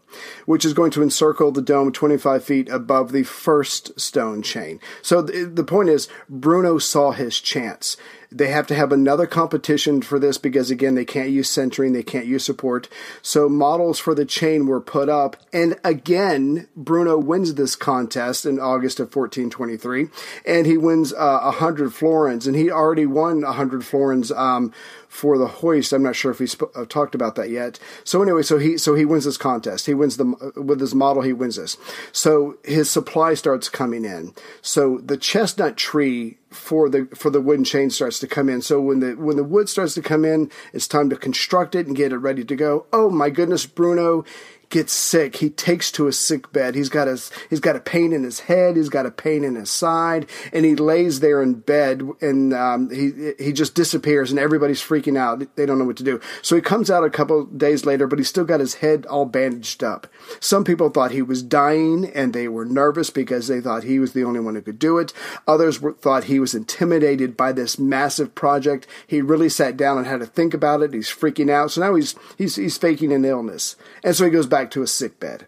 S2: which is going to encircle the dome 25 feet above the first stone chain. So the point is, Bruno saw his chance. They have to have another competition for this because, again, they can't use centering, they can't use support. So models for the chain were put up. And again, Bruno wins this contest in August of 1423. And he wins uh, 100 florins. And he already won a 100 florins um, for the hoist. I'm not sure if we sp- uh, talked about that yet. So anyway, so he so he wins this contest. He wins the with his model. He wins this. So his supply starts coming in. So the chestnut tree for the for the wooden chain starts to come in. So when the when the wood starts to come in, it's time to construct it and get it ready to go. Oh my goodness, Bruno gets sick. He takes to a sick bed. He's got his he's got a pain in his head. He's got a pain in his side, and he lays there in bed, and um, he he just disappears, and everybody's freaking out. They don't know what to do. So he comes out a couple days later, but he's still got his head all bandaged up. Some people thought he was dying, and they were nervous because they thought he was the only one who could do it. Others were, thought he was intimidated by this massive project. He really sat down and had to think about it. He's freaking out. So now he's he's he's faking an illness, and so he goes back to a sick bed.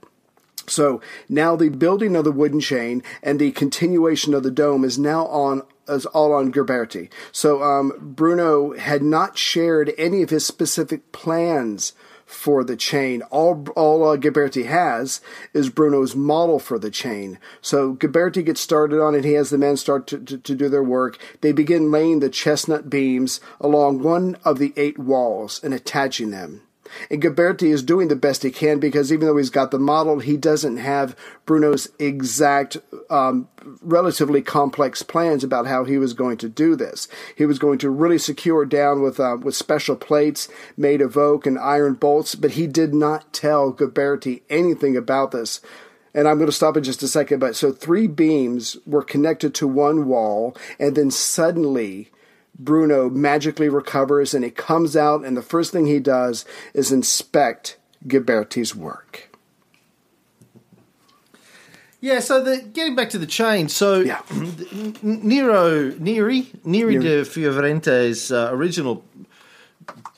S2: So now the building of the wooden chain and the continuation of the dome is now on is all on Ghiberti. So um, Bruno had not shared any of his specific plans for the chain. All all uh, Ghiberti has is Bruno's model for the chain. So Ghiberti gets started on it. He has the men start to, to, to do their work. They begin laying the chestnut beams along one of the eight walls and attaching them. And Ghiberti is doing the best he can because even though he's got the model, he doesn't have Bruno's exact, um, relatively complex plans about how he was going to do this. He was going to really secure down with uh, with special plates made of oak and iron bolts, but he did not tell Ghiberti anything about this. And I'm going to stop in just a second, but so three beams were connected to one wall, and then suddenly Bruno magically recovers and he comes out, and the first thing he does is inspect Ghiberti's work.
S1: Yeah, so the, getting back to the chain, so
S2: Yeah.
S1: Nero, Neri, Neri
S2: Neri.
S1: de Fiorente's uh, original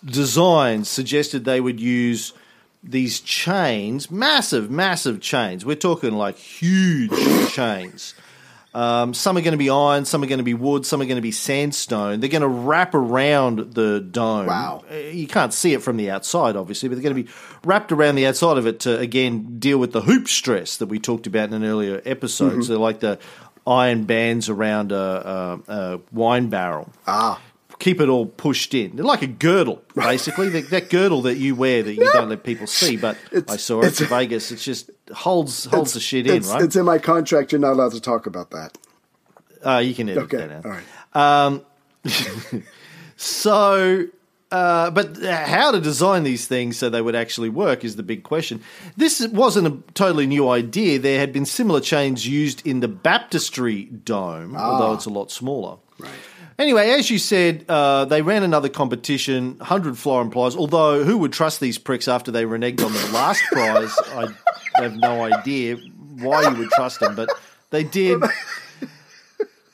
S1: design suggested they would use these chains, massive, massive chains. We're talking like huge chains. Um, some are going to be iron, some are going to be wood, some are going to be sandstone. They're going to wrap around the dome.
S2: Wow.
S1: Uh, You can't see it from the outside, obviously, but they're going to be wrapped around the outside of it to, again, deal with the hoop stress that we talked about in an earlier episode. So, like the iron bands around a, a, a wine barrel.
S2: Ah.
S1: Keep it all pushed in. They're like a girdle, basically. that, that girdle that you wear that you don't let people see. But
S2: It's-
S1: I saw it in Vegas. It just holds holds the shit in,
S2: it's,
S1: right?
S2: It's in my contract. You're not allowed to talk about that.
S1: Uh, you can edit
S2: Okay.
S1: that out.
S2: All right.
S1: So, uh, but how to design these things so they would actually work is the big question. This wasn't a totally new idea. There had been similar chains used in the baptistry dome, although it's a lot smaller.
S2: Right.
S1: Anyway, as you said, uh, they ran another competition, 100 florin prize, although who would trust these pricks after they reneged on the last prize? I have no idea why you would trust them, but they did.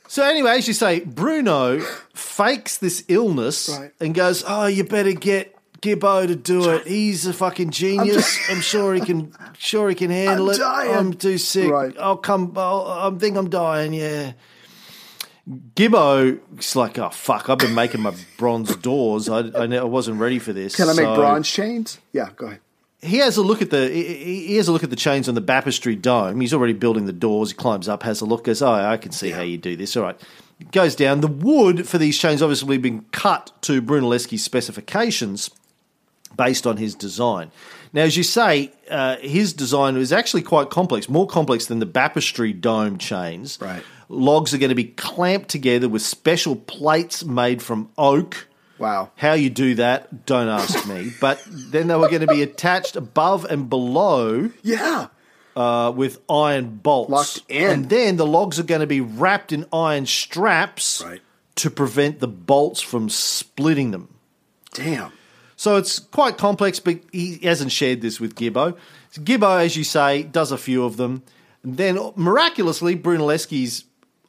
S1: So anyway, as you say, Bruno fakes this illness
S2: Right.
S1: and goes, "Oh, you better get Gibbo to do it. He's a fucking genius. I'm, sure he can. Sure he can handle
S2: I'm
S1: it.
S2: dying."
S1: I'm too sick.
S2: Right.
S1: I'll come. I'll, I think I'm dying. Yeah." Gibbo's like, "Oh fuck! I've been making my bronze doors. I, I, I wasn't ready for this.
S2: Can I make
S1: So-
S2: bronze chains? Yeah, go ahead.
S1: he has a look at the he he has a look at the chains on the baptistry dome. He's already building the doors. He climbs up, has a look, goes, "Oh, I can see how you do this." All right, goes down. The wood for these chains obviously been cut to Brunelleschi's specifications based on his design. Now, as you say, uh, his design is actually quite complex, more complex than the baptistry dome chains.
S2: Right.
S1: Logs are going to be clamped together with special plates made from oak.
S2: Wow.
S1: How you do that, don't ask me. But then they were going to be attached above and below
S2: Yeah.
S1: uh, with iron bolts.
S2: Locked in.
S1: And then the logs are going to be wrapped in iron straps
S2: Right.
S1: to prevent the bolts from splitting them.
S2: Damn.
S1: So it's quite complex, but he hasn't shared this with Gibbo. Gibbo, as you say, does a few of them. And then miraculously, Brunelleschi's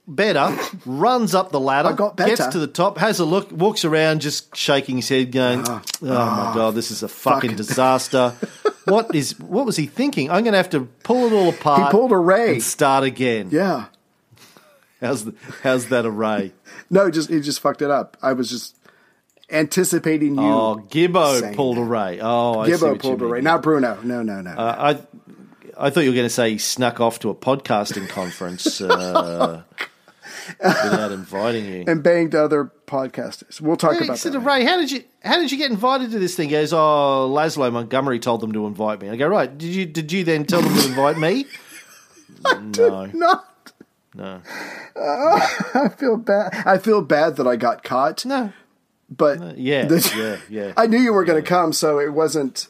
S1: better, runs up the ladder,
S2: I got better.
S1: gets to the top, has a look, walks around just shaking his head, going, ah. Oh, my ah. God, this is a fucking
S2: fuck.
S1: disaster. what is what was he thinking? I'm going to have to pull it all apart.
S2: He pulled a Ray.
S1: and start again.
S2: Yeah.
S1: How's the, how's that array?
S2: No, just he just fucked it up. I was just anticipating you.
S1: Oh, Gibbo pulled a
S2: that.
S1: ray. Oh, I see
S2: Gibbo pulled a
S1: mean.
S2: Ray, not Bruno. No, no, no.
S1: Uh, I I thought you were going to say he snuck off to a podcasting conference uh, without inviting you.
S2: and banged other podcasters. We'll talk about
S1: said
S2: that.
S1: to Ray, how did you how did you get invited to this thing? He goes, oh, Laszlo Montgomery told them to invite me. I go, right. Did you did you then tell them to invite me? I no,
S2: No,
S1: no,
S2: I feel bad. I feel bad that I got caught.
S1: no.
S2: But
S1: Yeah,
S2: this-
S1: yeah, yeah.
S2: I knew you were going to come, so it wasn't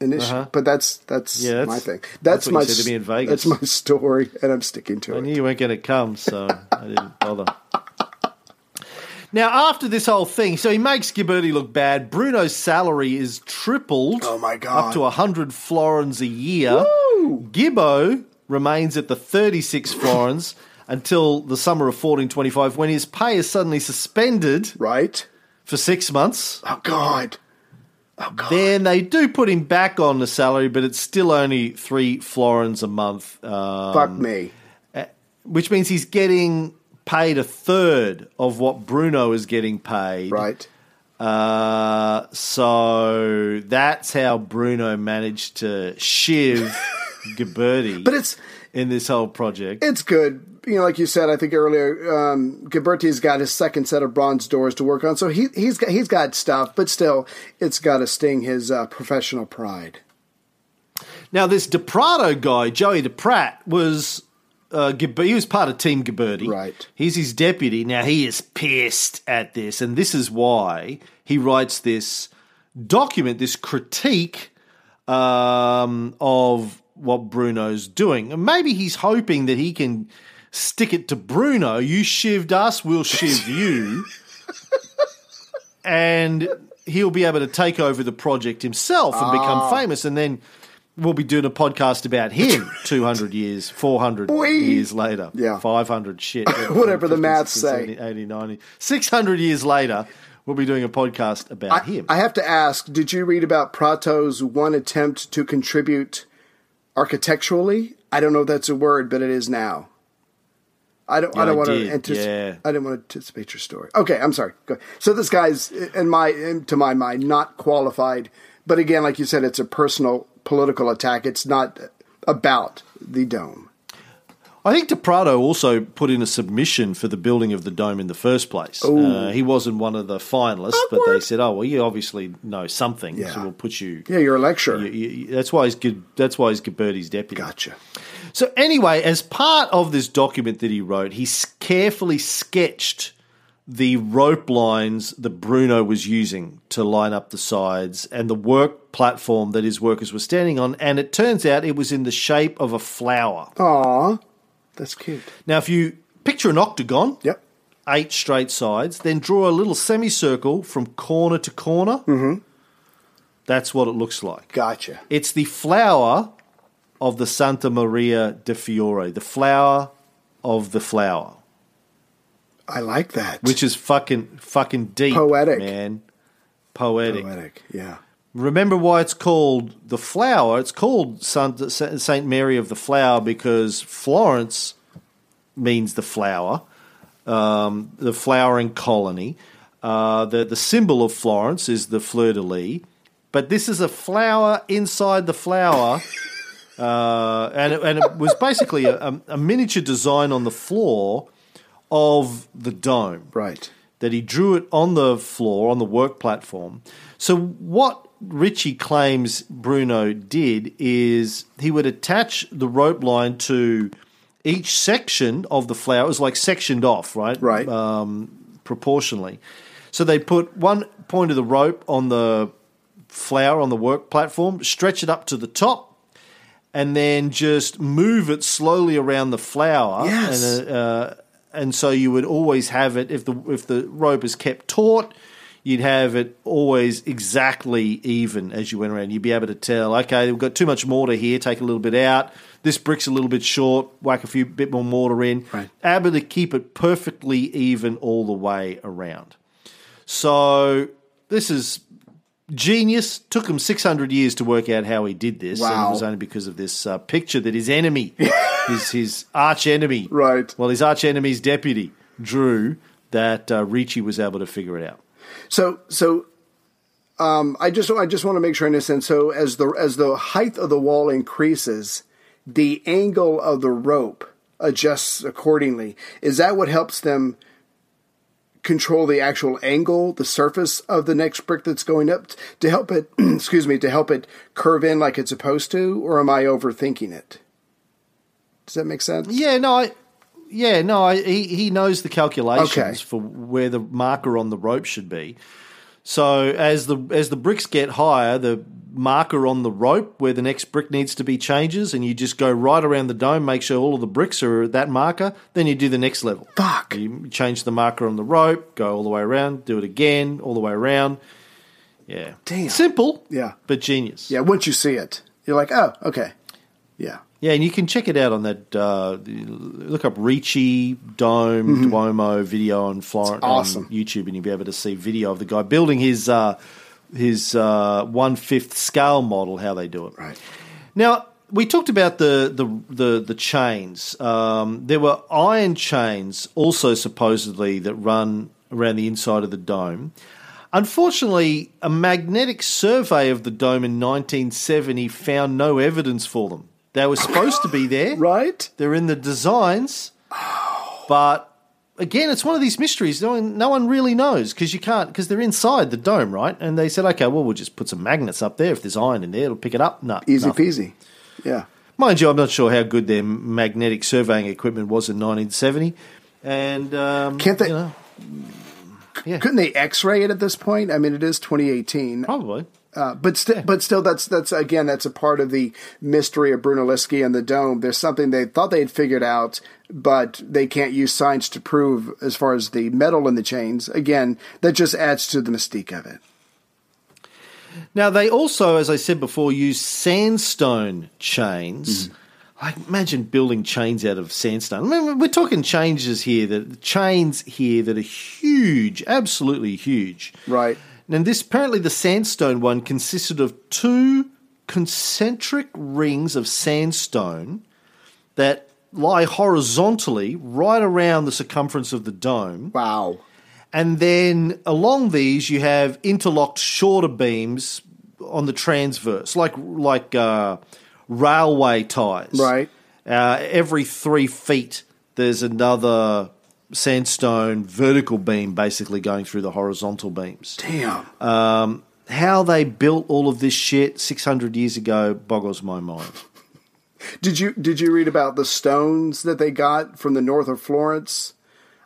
S2: an issue.
S1: Uh-huh.
S2: But that's that's,
S1: Yeah, that's-
S2: my thing.
S1: that's
S2: That's, my
S1: said to me in Vegas.
S2: That's my story, and I'm sticking to
S1: I
S2: it.
S1: I knew you weren't going to come, so I didn't bother. Now, after this whole thing, so he makes Ghiberti look bad. Bruno's salary is tripled.
S2: Oh, my God.
S1: Up to 100 florins a year. Gibbo remains at the 36 florins until the summer of 1425 when his pay is suddenly suspended
S2: Right?
S1: For six months.
S2: Oh God. Oh God.
S1: Then they do put him back on the salary, but it's still only three florins a month. Um,
S2: Fuck me.
S1: which means he's getting paid a third of what Bruno is getting paid.
S2: Right.
S1: Uh, so that's how Bruno managed to shiv Ghiberti
S2: But it's
S1: in this whole project.
S2: it's good. You know, like you said, I think earlier, um, Ghiberti's got his second set of bronze doors to work on, so he he's got he's got stuff, but still, it's got to sting his uh, professional pride.
S1: Now, this DePrato guy, Joey DePratt, was uh, he was part of Team Ghiberti.
S2: Right.
S1: He's his deputy. Now he is pissed at this, and this is why he writes this document, this critique um, of what Bruno's doing. And maybe he's hoping that he can stick it to Bruno. You shivved us, we'll shiv you. and he'll be able to take over the project himself and
S2: Ah.
S1: become famous, and then we'll be doing a podcast about him 200 years, 400
S2: Wee.
S1: years later,
S2: Yeah.
S1: 500 shit.
S2: Whatever the maths
S1: 60,
S2: say.
S1: 70, 80, 90, 600 years later, we'll be doing a podcast about
S2: I,
S1: him.
S2: I have to ask: Did you read about Prato's one attempt to contribute architecturally? I don't know if that's a word, but it is now. I don't.
S1: Yeah,
S2: I don't
S1: I
S2: want
S1: did,
S2: to anticipate.
S1: yeah.
S2: I didn't want to anticipate your story. Okay, I'm sorry. Go. So this guy's, in my, in, to my mind, not qualified. But again, like you said, it's a personal political attack. It's not about the dome.
S1: I think DePrato also put in a submission for the building of the dome in the first place. Uh, he wasn't one of the finalists, but they said, "Oh, well, you obviously know something,
S2: Yeah.
S1: so we'll put you."
S2: Yeah, you're a lecturer.
S1: you- you- that's why he's good. That's why he's Ghiberti's deputy.
S2: Gotcha.
S1: So anyway, as part of this document that he wrote, he carefully sketched the rope lines that Bruno was using to line up the sides and the work platform that his workers were standing on, and it turns out it was in the shape of a flower.
S2: Aw, that's cute.
S1: Now, if you picture an octagon,
S2: Yep.
S1: eight straight sides, then draw a little semicircle from corner to corner. Mm-hmm. That's what it looks like.
S2: Gotcha.
S1: It's the flower of the Santa Maria de Fiore, the flower of the flower,
S2: I like that.
S1: which is fucking fucking deep,
S2: Poetic.
S1: man. Poetic.
S2: poetic. Yeah.
S1: Remember why it's called the flower? It's called Saint Mary of the Flower because Florence means the flower, um, the flowering colony. Uh, the the symbol of Florence is the fleur de lis, but this is a flower inside the flower, uh, and it, and it was basically a, a, a miniature design on the floor of the dome
S2: Right.
S1: that he drew it on the floor on the work platform. So what Ricci claims Bruno did is he would attach the rope line to each section of the flower. It was like sectioned off, right?
S2: Right.
S1: Um, proportionally. So they put one point of the rope on the flower on the work platform, stretch it up to the top, and then just move it slowly around the flower.
S2: Yes.
S1: And, uh, and so you would always have it if the if the rope is kept taut, you'd have it always exactly even as you went around. You'd be able to tell, okay, we've got too much mortar here, take a little bit out. this brick's a little bit short, whack a few bit more mortar in.
S2: Right.
S1: Able to keep it perfectly even all the way around. So this is genius. Took him 600 years to work out how he did this. And it was only because of this uh, picture that his enemy, his, his arch enemy,
S2: Right.
S1: well, his arch enemy's deputy drew, that uh, Ricci was able to figure it out.
S2: So so um, I just I just want to make sure I understand. So as the as the height of the wall increases, the angle of the rope adjusts accordingly. Is that what helps them control the actual angle, the surface of the next brick that's going up to help it excuse me, to help it curve in like it's supposed to, or am I overthinking it? Does that make sense?
S1: Yeah, no, I, yeah, no, I, he he knows the calculations
S2: Okay.
S1: for where the marker on the rope should be. So as the as the bricks get higher, the marker on the rope where the next brick needs to be changes, and you just go right around the dome, make sure all of the bricks are at that marker. Then you do the next level.
S2: Fuck.
S1: You change the marker on the rope, go all the way around, do it again, all the way around. Yeah,
S2: Damn.
S1: simple.
S2: Yeah.
S1: but genius.
S2: Yeah, once you see it, you're like, oh, okay. Yeah.
S1: Yeah, and you can check it out on that. Uh, look up Ricci Dome Duomo video on Florence
S2: Mm-hmm. awesome.
S1: on YouTube, and you'll be able to see video of the guy building his uh, his uh, one fifth scale model. How they do it.
S2: Right.
S1: Now we talked about the the the, the chains. Um, there were iron chains also supposedly that run around the inside of the dome. Unfortunately, a magnetic survey of the dome in 1970 found no evidence for them. They were supposed to be there.
S2: Right?
S1: They're in the designs, but again, it's one of these mysteries. No one, no one really knows because you can't because they're inside the dome, right? And they said, okay, well, we'll just put some magnets up there. If there's iron in there, it'll pick it up. No,
S2: Easy
S1: nothing.
S2: peasy. Yeah.
S1: Mind you, I'm not sure how good their magnetic surveying equipment was in 1970. And um,
S2: Can't they-
S1: You know, yeah,
S2: Couldn't they X-ray it at this point? I mean, it is 2018,
S1: probably.
S2: Uh, but still, but still, that's that's again, that's a part of the mystery of Brunelleschi and the dome. There's something they thought they'd figured out, but they can't use science to prove as far as the metal in the chains. Again, that just adds to the mystique of it.
S1: Now they also, as I said before, use sandstone chains.
S2: Mm-hmm.
S1: Like imagine building chains out of sandstone. I mean, we're talking changes here that chains here that are huge, absolutely huge.
S2: Right.
S1: And this apparently the sandstone one consisted of two concentric rings of sandstone that lie horizontally right around the circumference of the dome.
S2: Wow.
S1: And then along these, you have interlocked shorter beams on the transverse, like like uh, railway ties.
S2: Right.
S1: Uh, every three feet, there's another sandstone vertical beam basically going through the horizontal beams.
S2: Damn.
S1: Um, how they built all of this shit 600 years ago boggles my mind.
S2: Did you did you read about the stones that they got from the north of Florence?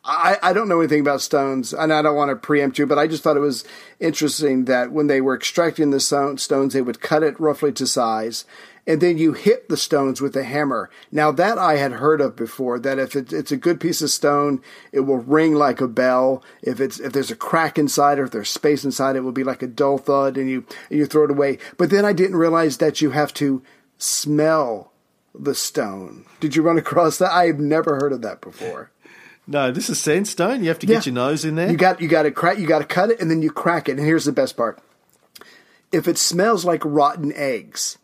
S2: I, I don't know anything about stones, and I don't want to preempt you, but I just thought it was interesting that when they were extracting the stone- stones, they would cut it roughly to size, and then you hit the stones with a hammer. Now that I had heard of before, that if it, it's a good piece of stone, it will ring like a bell. If it's if there's a crack inside or if there's space inside, it will be like a dull thud, and you and you throw it away. But then I didn't realize that you have to smell the stone. Did you run across that? I have never heard of that before.
S1: No, this is sandstone. You have to get
S2: Yeah.
S1: your nose in there.
S2: You got you got to crack. You got to cut it, and then you crack it. And here's the best part: if it smells like rotten eggs,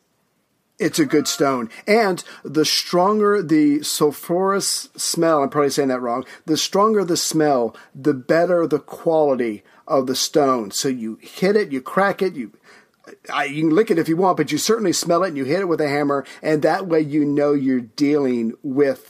S2: it's a good stone. And the stronger the sulfurous smell, I'm probably saying that wrong. The stronger the smell, the better the quality of the stone. So you hit it, you crack it, you. I, you can lick it if you want, but you certainly smell it and you hit it with a hammer, and that way you know you're dealing with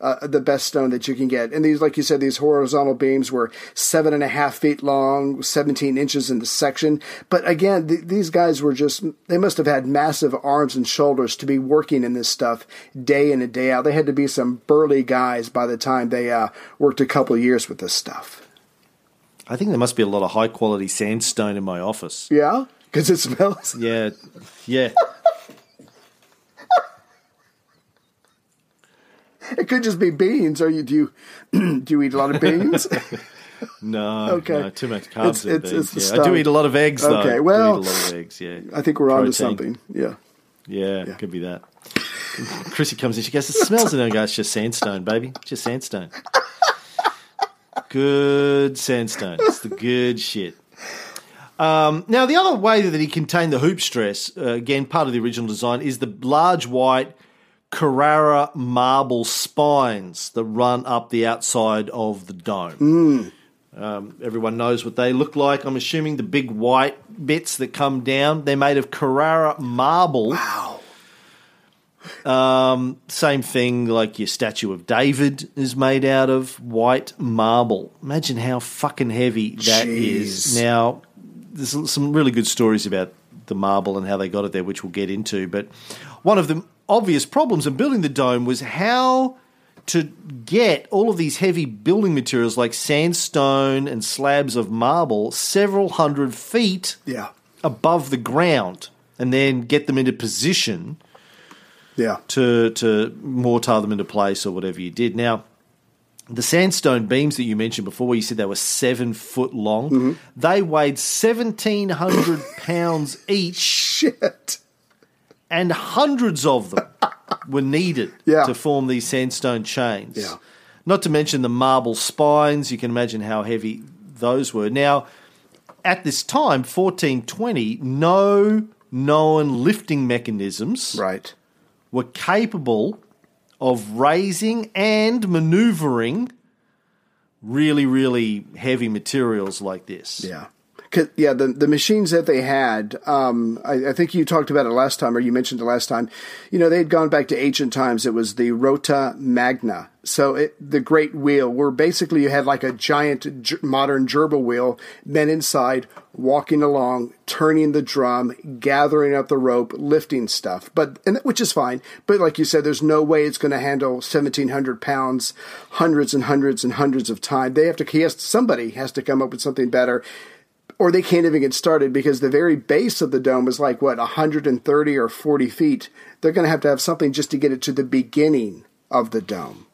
S2: uh, the best stone that you can get. And these, like you said, these horizontal beams were seven and a half feet long, 17 inches in the section. But again, th- these guys were just, they must have had massive arms and shoulders to be working in this stuff day in and day out. They had to be some burly guys by the time they uh, worked a couple of years with this stuff.
S1: I think there must be a lot of high quality sandstone in my office.
S2: Yeah? Because it smells.
S1: Yeah, yeah.
S2: It could just be beans. Or you, do you, do you eat a lot of beans?
S1: No,
S2: Okay.
S1: no, too much carbs
S2: It's- it's-
S1: beans.
S2: it's
S1: yeah. I do eat a lot of eggs, though.
S2: Okay, well,
S1: I do eat a lot of eggs. Yeah,
S2: I think we're on to something. Yeah.
S1: Yeah, could be that. Chrissy comes in, she goes, It smells in there. I go, It's just sandstone, baby. Just sandstone. good sandstone. It's the good shit. Um, now, the other way that he contained the hoop stress, uh, again, part of the original design, is the large white Carrara marble spines that run up the outside of the dome. Um, everyone knows what they look like. I'm assuming the big white bits that come down, they're made of Carrara marble.
S2: Wow.
S1: Um, same thing like your statue of David is made out of white marble. Imagine how fucking heavy that is.
S2: Jeez.
S1: Now, there's some really good stories about the marble and how they got it there, which we'll get into. But one of the obvious problems in building the dome was how to get all of these heavy building materials like sandstone and slabs of marble several hundred feet
S2: Yeah.
S1: above the ground and then get them into position
S2: Yeah.
S1: to to mortar them into place or whatever you did. Now, the sandstone beams that you mentioned before, where you said they were seven foot long,
S2: Mm-hmm.
S1: they weighed seventeen hundred pounds each,
S2: Shit.
S1: And hundreds of them were needed
S2: Yeah.
S1: to form these sandstone chains.
S2: Yeah.
S1: Not to mention the marble spines. You can imagine how heavy those were. Now, at this time, fourteen twenty, no known lifting mechanisms
S2: Right.
S1: were capable of raising and maneuvering really, really heavy materials like this.
S2: Yeah. Yeah, the the machines that they had, um, I, I think you talked about it last time, or you mentioned it last time. You know, they had gone back to ancient times. It was the Rota Magna, so it, the great wheel, where basically you had like a giant modern gerbil wheel, men inside walking along, turning the drum, gathering up the rope, lifting stuff. But and which is fine. But like you said, there's no way it's going to handle 1,700 pounds, hundreds and hundreds and hundreds of times. They have to. He has, somebody has to come up with something better or they can't even get started because the very base of the dome is like what 130 or 40 feet. They're going to have to have something just to get it to the beginning of the dome.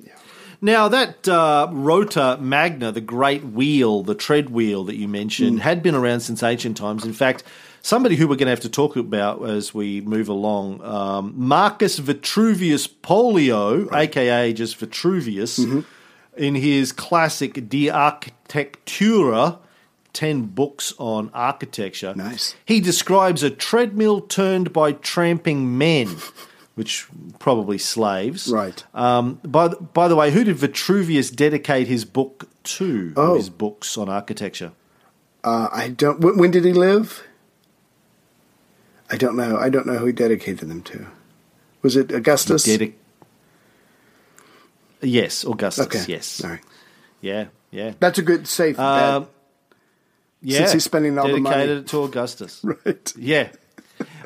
S1: Yeah. Now, that uh, Rota Magna, the great wheel, the tread wheel that you mentioned, had been around since ancient times. In fact, somebody who we're going to have to talk about as we move along, um, Marcus Vitruvius Pollio, aka just Vitruvius, in his classic De Architectura, 10 books on architecture.
S2: Nice.
S1: He describes a treadmill turned by tramping men, which probably slaves.
S2: Right.
S1: Um, by, the- by the way, who did Vitruvius dedicate his book to?
S2: Oh.
S1: His books on architecture.
S2: uh, i don't when, when did he live i don't know i don't know who he dedicated them to was it augustus
S1: Dedic- yes, Augustus.
S2: okay
S1: Yes.
S2: all right
S1: Yeah. Yeah.
S2: that's a good safe
S1: Um, yeah.
S2: Since he's spending all the money.
S1: dedicated to Augustus.
S2: right
S1: Yeah.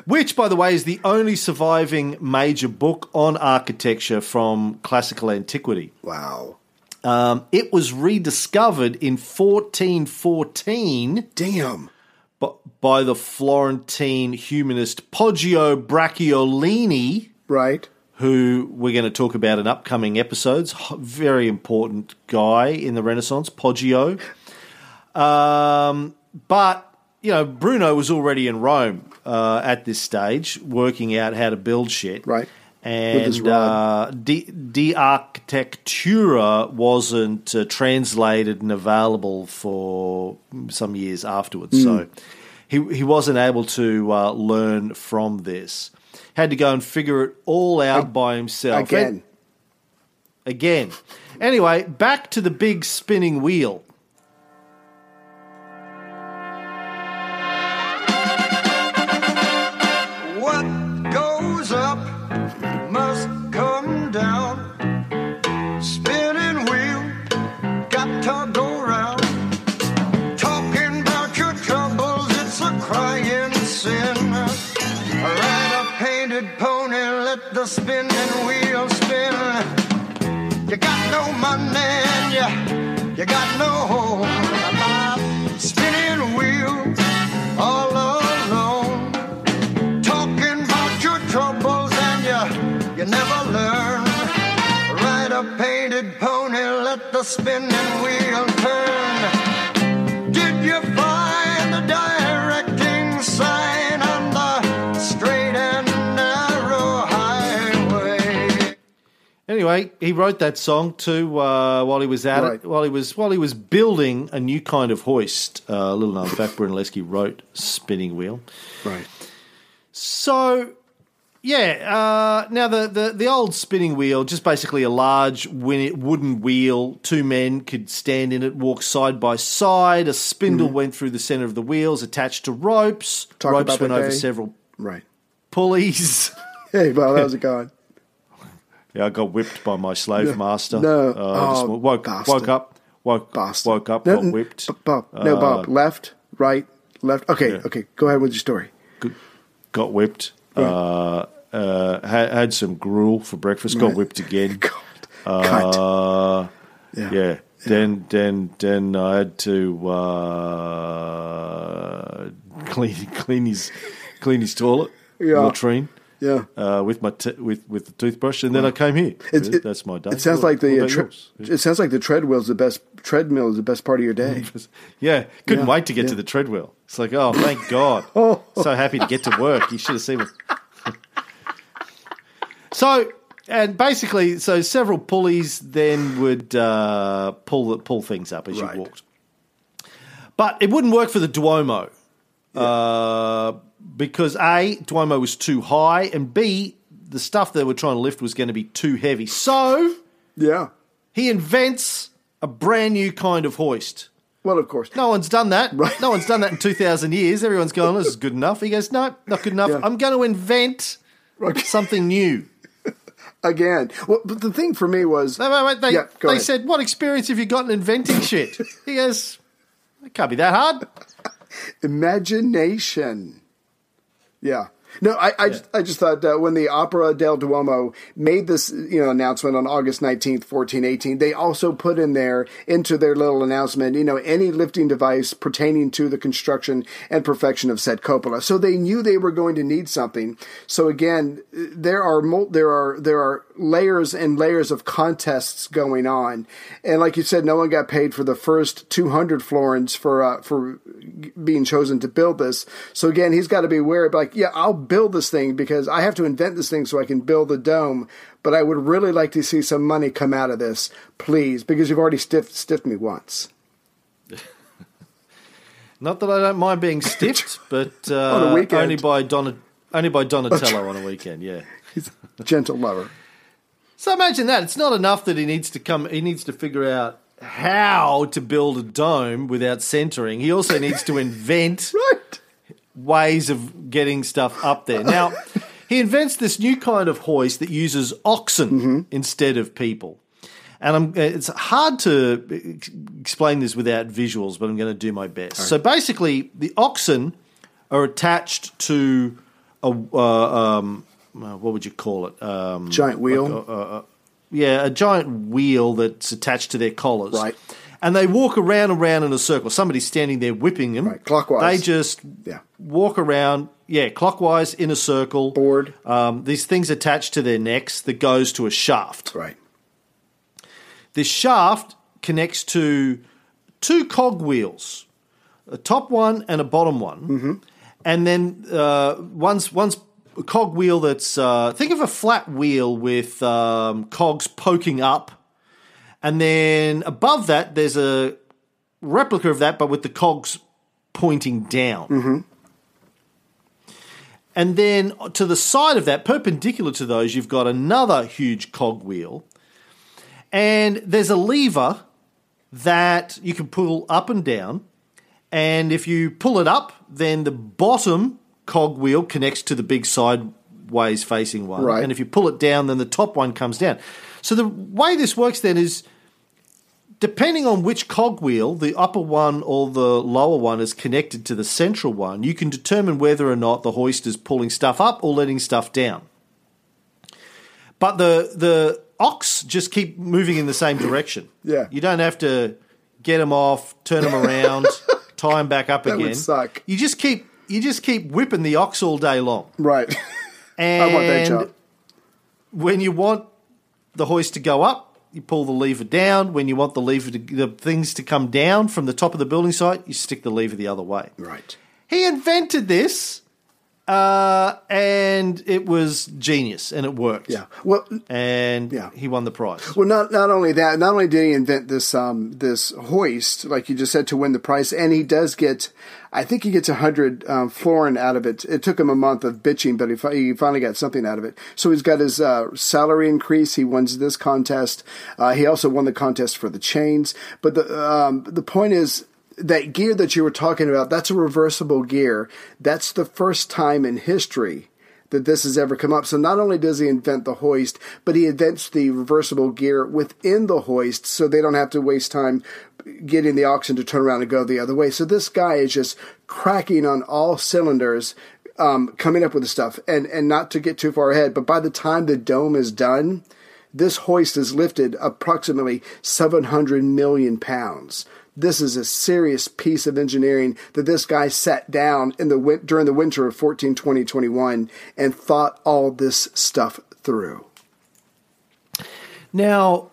S1: Which, by the way, is the only surviving major book on architecture from classical antiquity.
S2: wow
S1: Um, it was rediscovered in 1414
S2: damn
S1: bu- by the Florentine humanist Poggio Bracciolini,
S2: right
S1: who we're going to talk about in upcoming episodes. Very important guy in the Renaissance, Poggio. Um, but you know, Bruno was already in Rome uh, at this stage, working out how to build shit.
S2: Right.
S1: And uh, De, De Architectura wasn't uh, translated and available for some years afterwards.
S2: Hmm.
S1: So he he wasn't able to uh, learn from this. Had to go and figure it all out by himself.
S2: again
S1: Again. Anyway, back to the big spinning wheel.
S7: spinning wheel turn? Did you find the directing sign on the straight and narrow highway?
S1: Anyway, he wrote that song too uh, while he was at
S2: right.
S1: it, while he was while he was building a new kind of hoist. Uh, little known fact, Brunelleschi wrote "Spinning Wheel."
S2: Right.
S1: So yeah. Uh, now the, the the old spinning wheel, just basically a large wooden wheel. Two men could stand in it, walk side by side. A spindle went through the center of the wheels, attached to ropes.
S2: Talk
S1: ropes went over several
S2: Right.
S1: pulleys.
S2: Hey, well, how's it going?
S1: Yeah, I got whipped by my slave master.
S2: no.
S1: uh,
S2: Oh,
S1: woke
S2: bastard.
S1: woke up, woke
S2: Boston.
S1: woke up,
S2: No,
S1: got whipped.
S2: B- Bob. No,
S1: Uh,
S2: Bob. Left, right, left. Okay,
S1: Yeah.
S2: okay. Go ahead with your story.
S1: got whipped. Uh, uh, had, had some gruel for breakfast. Got
S2: Right.
S1: whipped again. Uh,
S2: Yeah.
S1: yeah. Then then then I had to uh, clean clean his clean his toilet
S2: Yeah.
S1: latrine
S2: Yeah.
S1: uh, with my t- with with the toothbrush, and then I came here.
S2: It-
S1: That's my day.
S2: It sounds
S1: What-
S2: like the uh, tre- it sounds like the treadmill's the best treadmill is the best part of your day.
S1: Yeah, couldn't
S2: Yeah,
S1: wait to get
S2: yeah.
S1: to the treadmill. It's like, oh, thank God.
S2: Oh.
S1: So happy to get to work. You should have seen me. So, and basically, so several pulleys then would uh, pull the, pull things up as
S2: Right.
S1: you walked. But it wouldn't work for the Duomo uh, because A, Duomo was too high, and B, the stuff they were trying to lift was going to be too heavy. So
S2: Yeah.
S1: he invents a brand new kind of hoist.
S2: Well, of course.
S1: No one's done that.
S2: Right.
S1: No one's done that in 2,000 years. Everyone's going, this is good enough. He goes, no, not good enough.
S2: Yeah.
S1: I'm going to invent something new.
S2: Again. Well, but the thing for me was
S1: Wait, wait, wait. They,
S2: Yeah,
S1: they said, what experience have you got in inventing shit? He goes, it can't be that hard.
S2: imagination. Yeah. No, I, I, just, I just thought uh, when the Opera del Duomo made this you know announcement on August 19th, 1418, they also put in there into their little announcement, you know, any lifting device pertaining to the construction and perfection of said cupola. So they knew they were going to need something. So again, there are mul- there are there are layers and layers of contests going on. And like you said, no one got paid for the first 200 florins for uh, for being chosen to build this. So again, he's got to be aware of like, yeah, I'll build this thing because I have to invent this thing so I can build the dome. But I would really like to see some money come out of this, please, because you've already stiffed stiffed me once.
S1: Not that I don't mind being stiffed, but uh, only by Dona, only by Donatello on a weekend. Yeah.
S2: He's a gentle lover.
S1: So imagine that. It's not enough that he needs to come. He needs to figure out how to build a dome without centering. He also needs to invent
S2: Right.
S1: ways of getting stuff up there. Now, he invents this new kind of hoist that uses oxen instead of people. And I'm, it's hard to explain this without visuals, but I'm going to do my best. So basically, the oxen are attached to a uh, um, uh, what would you call it? Um,
S2: Giant wheel.
S1: yeah, a giant wheel that's attached to their collars.
S2: Right.
S1: And they walk around and around in a circle. Somebody's standing there whipping them.
S2: Right, clockwise.
S1: They just
S2: Yeah.
S1: walk around, yeah, clockwise in a circle.
S2: Board.
S1: Um, these things attached to their necks that goes to a shaft.
S2: right.
S1: This shaft connects to two cog wheels, a top one and a bottom one,
S2: Mm-hmm.
S1: and then uh, one's one's a cog wheel that's uh, think of a flat wheel with um, cogs poking up, and then above that there's a replica of that, but with the cogs pointing down.
S2: Mm-hmm.
S1: And then to the side of that, perpendicular to those, you've got another huge cog wheel. And there's a lever that you can pull up and down. And if you pull it up, then the bottom cog wheel connects to the big sideways facing one.
S2: Right.
S1: And if you pull it down, then the top one comes down. So the way this works then is depending on which cog wheel, the upper one or the lower one is connected to the central one, you can determine whether or not the hoist is pulling stuff up or letting stuff down. But the the ox just keep moving in the same direction.
S2: Yeah.
S1: You don't have to get them off, turn them around, tie them back up
S2: That would
S1: again.
S2: suck.
S1: You just keep you just keep whipping the ox all day long.
S2: Right.
S1: And
S2: I want that job.
S1: when you want the hoist to go up, you pull the lever down. When you want the lever to, the things to come down from the top of the building site, you stick the lever the other way.
S2: Right.
S1: He invented this Uh, and it was genius, and it worked.
S2: Yeah. Well,
S1: and
S2: Yeah.
S1: he won the prize.
S2: Well, not not only that, not only did he invent this um, this hoist, like you just said, to win the prize, and he does get, I think he gets a hundred um, florin out of it. It took him a month of bitching, but he, he finally got something out of it. So he's got his uh, salary increase. He wins this contest. Uh, he also won the contest for the chains. But the um, the point is. That gear that you were talking about, that's a reversible gear. That's the first time in history that this has ever come up. So not only does he invent the hoist, but he invents the reversible gear within the hoist so they don't have to waste time getting the oxen to turn around and go the other way. So this guy is just cracking on all cylinders, um, coming up with the stuff. And, and not to get too far ahead, but by the time the dome is done, this hoist is lifted approximately 700 million pounds. This is a serious piece of engineering that this guy sat down in the during the winter of 1420 21 and thought all this stuff through.
S1: Now,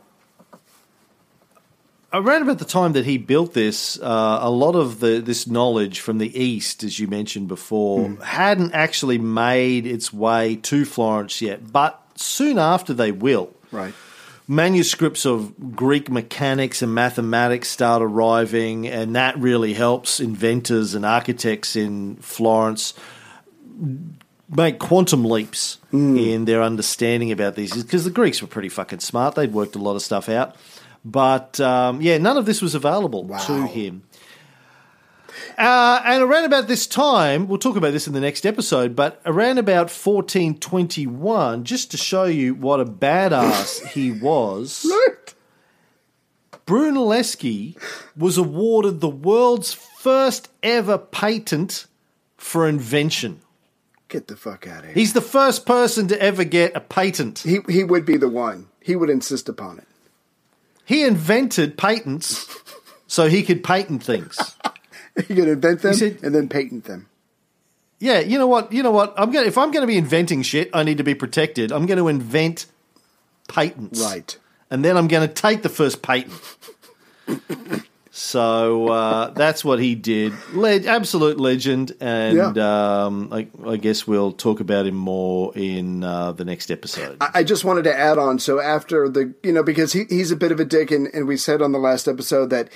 S1: around about the time that he built this, uh, a lot of the this knowledge from the east, as you mentioned before, hadn't actually made its way to Florence yet. But soon after, they will.
S2: Right.
S1: Manuscripts of Greek mechanics and mathematics start arriving, and that really helps inventors and architects in Florence make quantum leaps in their understanding about these because the Greeks were pretty fucking smart. They'd worked a lot of stuff out. But um, yeah, none of this was available to him. Uh, and around about this time, we'll talk about this in the next episode, but around about 1421, just to show you what a badass he was, Brunelleschi was awarded the world's first ever patent for invention.
S2: Get the fuck out of here.
S1: He's the first person to ever get a patent.
S2: he, he would be the one. He would insist upon it.
S1: He invented patents so he could patent things.
S2: He could invent them
S1: said-
S2: and then patent them.
S1: Yeah, you know what? You know what? I'm going to if I'm going to be inventing shit, I need to be protected. I'm going to invent patents.
S2: Right.
S1: And then I'm going to take the first patent. so uh, that's what he did. Le- absolute legend, and um, I, I guess we'll talk about him more in uh, the next episode.
S2: I I just wanted to add on. So after the, you know, because he, he's a bit of a dick, and, and we said on the last episode that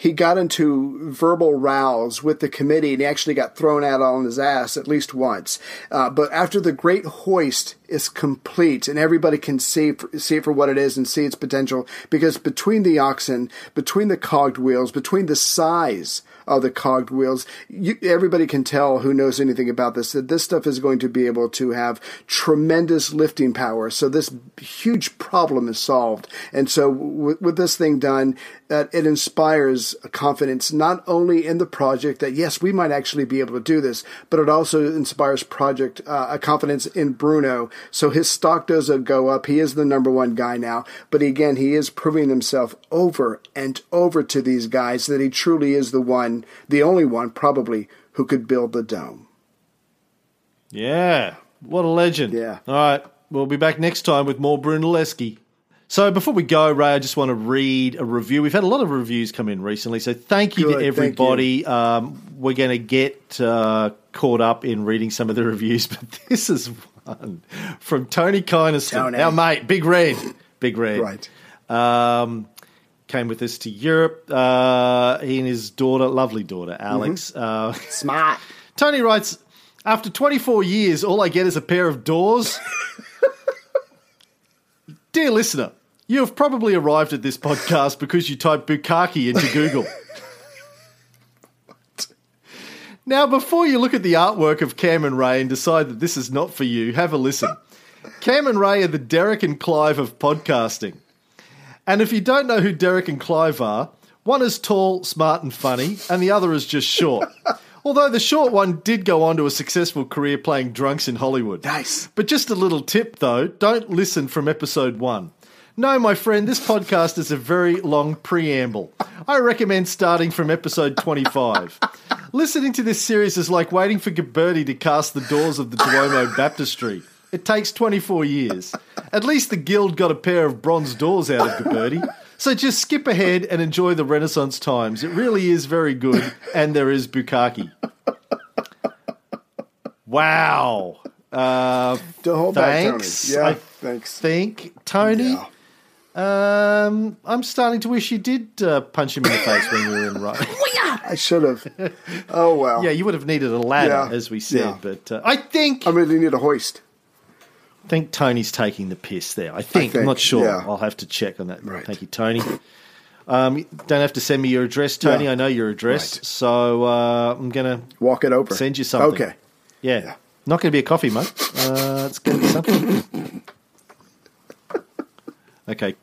S2: he got into verbal rows with the committee, and he actually got thrown out on his ass at least once. Uh, but after the Great Hoist is complete, and everybody can see see it for what it is and see its potential, because between the oxen, between the cogged wheels, between the size of the cogged wheels. You, everybody can tell who knows anything about this that this stuff is going to be able to have tremendous lifting power. So this huge problem is solved. And so with this thing done, uh, it inspires confidence not only in the project that yes, we might actually be able to do this, but it also inspires project uh, a confidence in Bruno. So his stock does go up. He is the number one guy now. But again, he is proving himself over and over to these guys that he truly is the one, the only one probably who could build the dome.
S1: Yeah, what a legend.
S2: Yeah.
S1: All right, we'll be back next time with more Brunelleschi. So before we go, Ray, I just want to read a review. We've had a lot of reviews come in recently, so thank you
S2: Good,
S1: to everybody. Um, we're going to get uh, caught up in reading some of the reviews, but this is one from Tony Kynaston,
S2: Tony.
S1: our mate, Big Red, Big Red.
S2: Right.
S1: Um, came with us to Europe. Uh, he and his daughter, lovely daughter, Alex. Uh,
S2: Smart.
S1: Tony writes, after 24 years, all I get is a pair of doors. Dear listener, you have probably arrived at this podcast because you typed Bukaki into Google. now, before you look at the artwork of Cam and Ray and decide that this is not for you, have a listen. Cam and Ray are the Derek and Clive of podcasting. And if you don't know who Derek and Clive are, one is tall, smart, and funny, and the other is just short. Although the short one did go on to a successful career playing drunks in Hollywood.
S2: Nice.
S1: But just a little tip though don't listen from episode one. No, my friend, this podcast is a very long preamble. I recommend starting from episode 25. Listening to this series is like waiting for Ghiberti to cast the doors of the Duomo Baptistry. It takes 24 years. At least the Guild got a pair of bronze doors out of Ghiberti. So just skip ahead and enjoy the Renaissance times. It really is very good, and there is Bukaki. Wow. Uh,
S2: Don't hold
S1: Thanks.
S2: back, Tony. Yeah,
S1: I
S2: thanks.
S1: think Tony.
S2: Yeah.
S1: Um, I'm starting to wish you did uh, punch him in the face when we were in right.
S2: I should have. Oh well.
S1: yeah, you would have needed a ladder,
S2: Yeah.
S1: as we said.
S2: Yeah.
S1: But uh, I think
S2: I really need a hoist.
S1: I think Tony's taking the piss there. I think. I'm
S2: think,
S1: not sure.
S2: yeah.
S1: I'll have to check on that.
S2: Right.
S1: Thank you, Tony. Um, you don't have to send me your address, Tony.
S2: Yeah.
S1: I know your address,
S2: Right.
S1: so uh, I'm gonna
S2: Walk it over.
S1: send you something.
S2: Okay.
S1: Yeah. Not going to be a coffee mug. Uh, it's going to be something. okay.